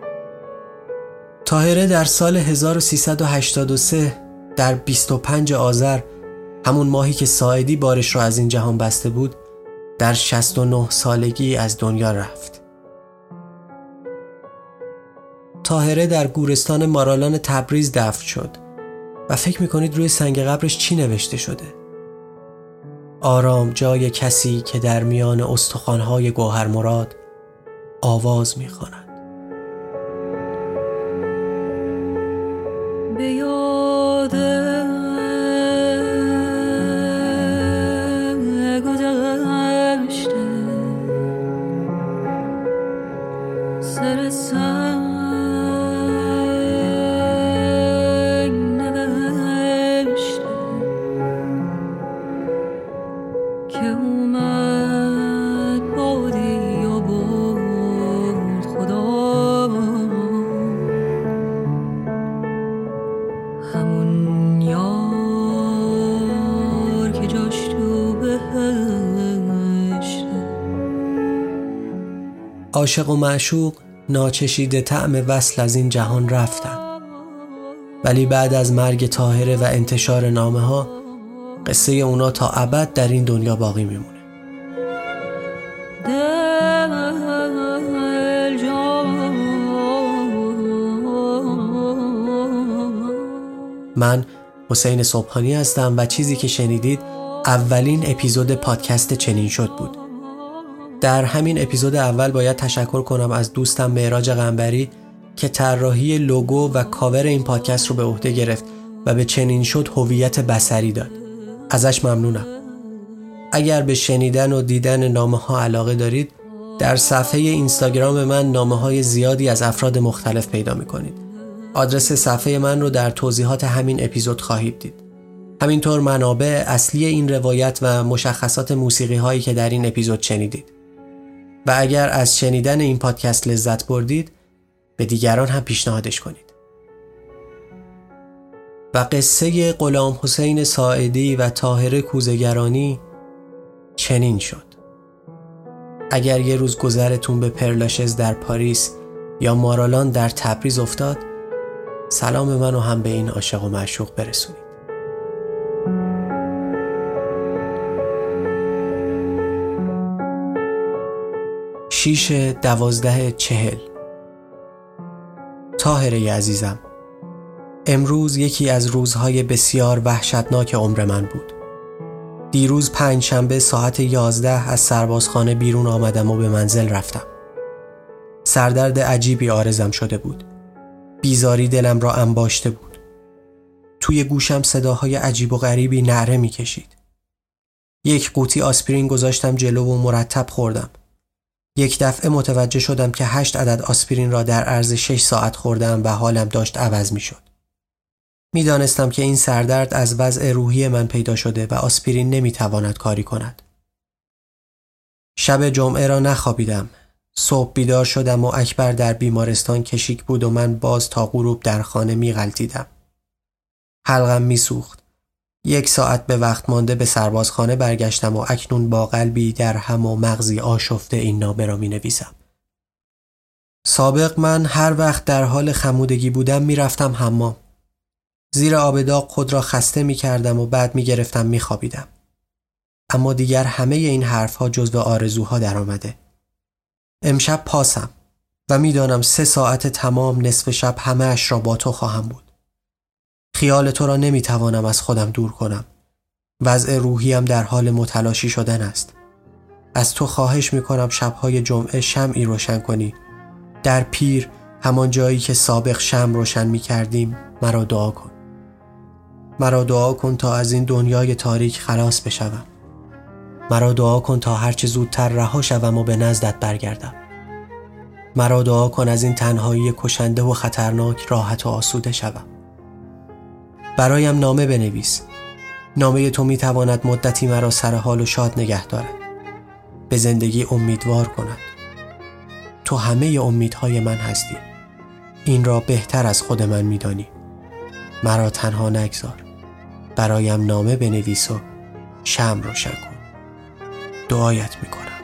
تاهره در سال 1383 در 25 آذر همون ماهی که ساعدی بارش را از این جهان بسته بود در 69 سالگی از دنیا رفت. تاهره در گورستان مارالان تبریز دفن شد و فکر می‌کنید روی سنگ قبرش چی نوشته شده؟ آرام جای کسی که در میان استخوانهای گوهر مراد آواز می‌خواند. به یاد عاشق و معشوق ناچشیده طعم وصل از این جهان رفتن. ولی بعد از مرگ تاهره و انتشار نامه ها قصه اونا تا ابد در این دنیا باقی میمونه. من حسین صبحانی هستم و چیزی که شنیدید اولین اپیزود پادکست چنین شد بود. در همین اپیزود اول باید تشکر کنم از دوستم معراج قنبری که طراحی لوگو و کاور این پادکست رو به عهده گرفت و به چنین شد هویت بسری داد ازش ممنونم اگر به شنیدن و دیدن نامه ها علاقه دارید در صفحه اینستاگرام من نامه های زیادی از افراد مختلف پیدا می کنید. آدرس صفحه من رو در توضیحات همین اپیزود خواهید دید. همینطور منابع اصلی این روایت و مشخصات موسیقی هایی که در این اپیزود شنیدید. و اگر از شنیدن این پادکست لذت بردید به دیگران هم پیشنهادش کنید. و قصه غلام حسین ساعدی و طاهر کوزگرانی چنین شد. اگر یه روز گذرتون به پرلاشز در پاریس یا مارالان در تبریز افتاد سلام منو هم به این عاشق و معشوق برسونید شیش دوازده چهل تاهره عزیزم امروز یکی از روزهای بسیار وحشتناک عمر من بود دیروز پنج شنبه ساعت یازده از سربازخانه بیرون آمدم و به منزل رفتم. سردرد عجیبی آرزم شده بود. بیزاری دلم را انباشته بود. توی گوشم صداهای عجیب و غریبی نعره می کشید. یک قوطی آسپرین گذاشتم جلو و مرتب خوردم. یک دفعه متوجه شدم که هشت عدد آسپرین را در عرض شش ساعت خوردم و حالم داشت عوض می شد. می‌دانستم که این سردرد از وضع روحی من پیدا شده و آسپرین نمی‌تواند کاری کند. شب جمعه را نخوابیدم. صبح بیدار شدم و اکبر در بیمارستان کشیک بود و من باز تا غروب در خانه می غلطیدم. حلقم می سوخت. یک ساعت به وقت مانده به سربازخانه برگشتم و اکنون با قلبی در هم و مغزی آشفته این نامه را می نویسم. سابق من هر وقت در حال خمودگی بودم می رفتم حمام. زیر آب داغ خود را خسته می کردم و بعد می گرفتم می خوابیدم. اما دیگر همه این حرفها جزو آرزوها در آمده. امشب پاسم و می‌دانم سه ساعت تمام نصف شب همه اش را با تو خواهم بود. خیال تو را نمی توانم از خودم دور کنم. وضع روحیم در حال متلاشی شدن است. از تو خواهش می کنم شبهای جمعه شمعی روشن کنی. در پیر همان جایی که سابق شم روشن می کردیم مرا دعا کن. مرا دعا کن تا از این دنیای تاریک خلاص بشوم. مرا دعا کن تا هرچه زودتر رها شوم و به نزدت برگردم. مرا دعا کن از این تنهایی کشنده و خطرناک راحت و آسوده شوم. برایم نامه بنویس. نامه تو می تواند مدتی مرا سر حال و شاد نگه دارد. به زندگی امیدوار کند. تو همه امیدهای من هستی. این را بهتر از خود من میدانی. مرا تنها نگذار. برایم نامه بنویس و شم روشن کن. دعایت می‌کنم.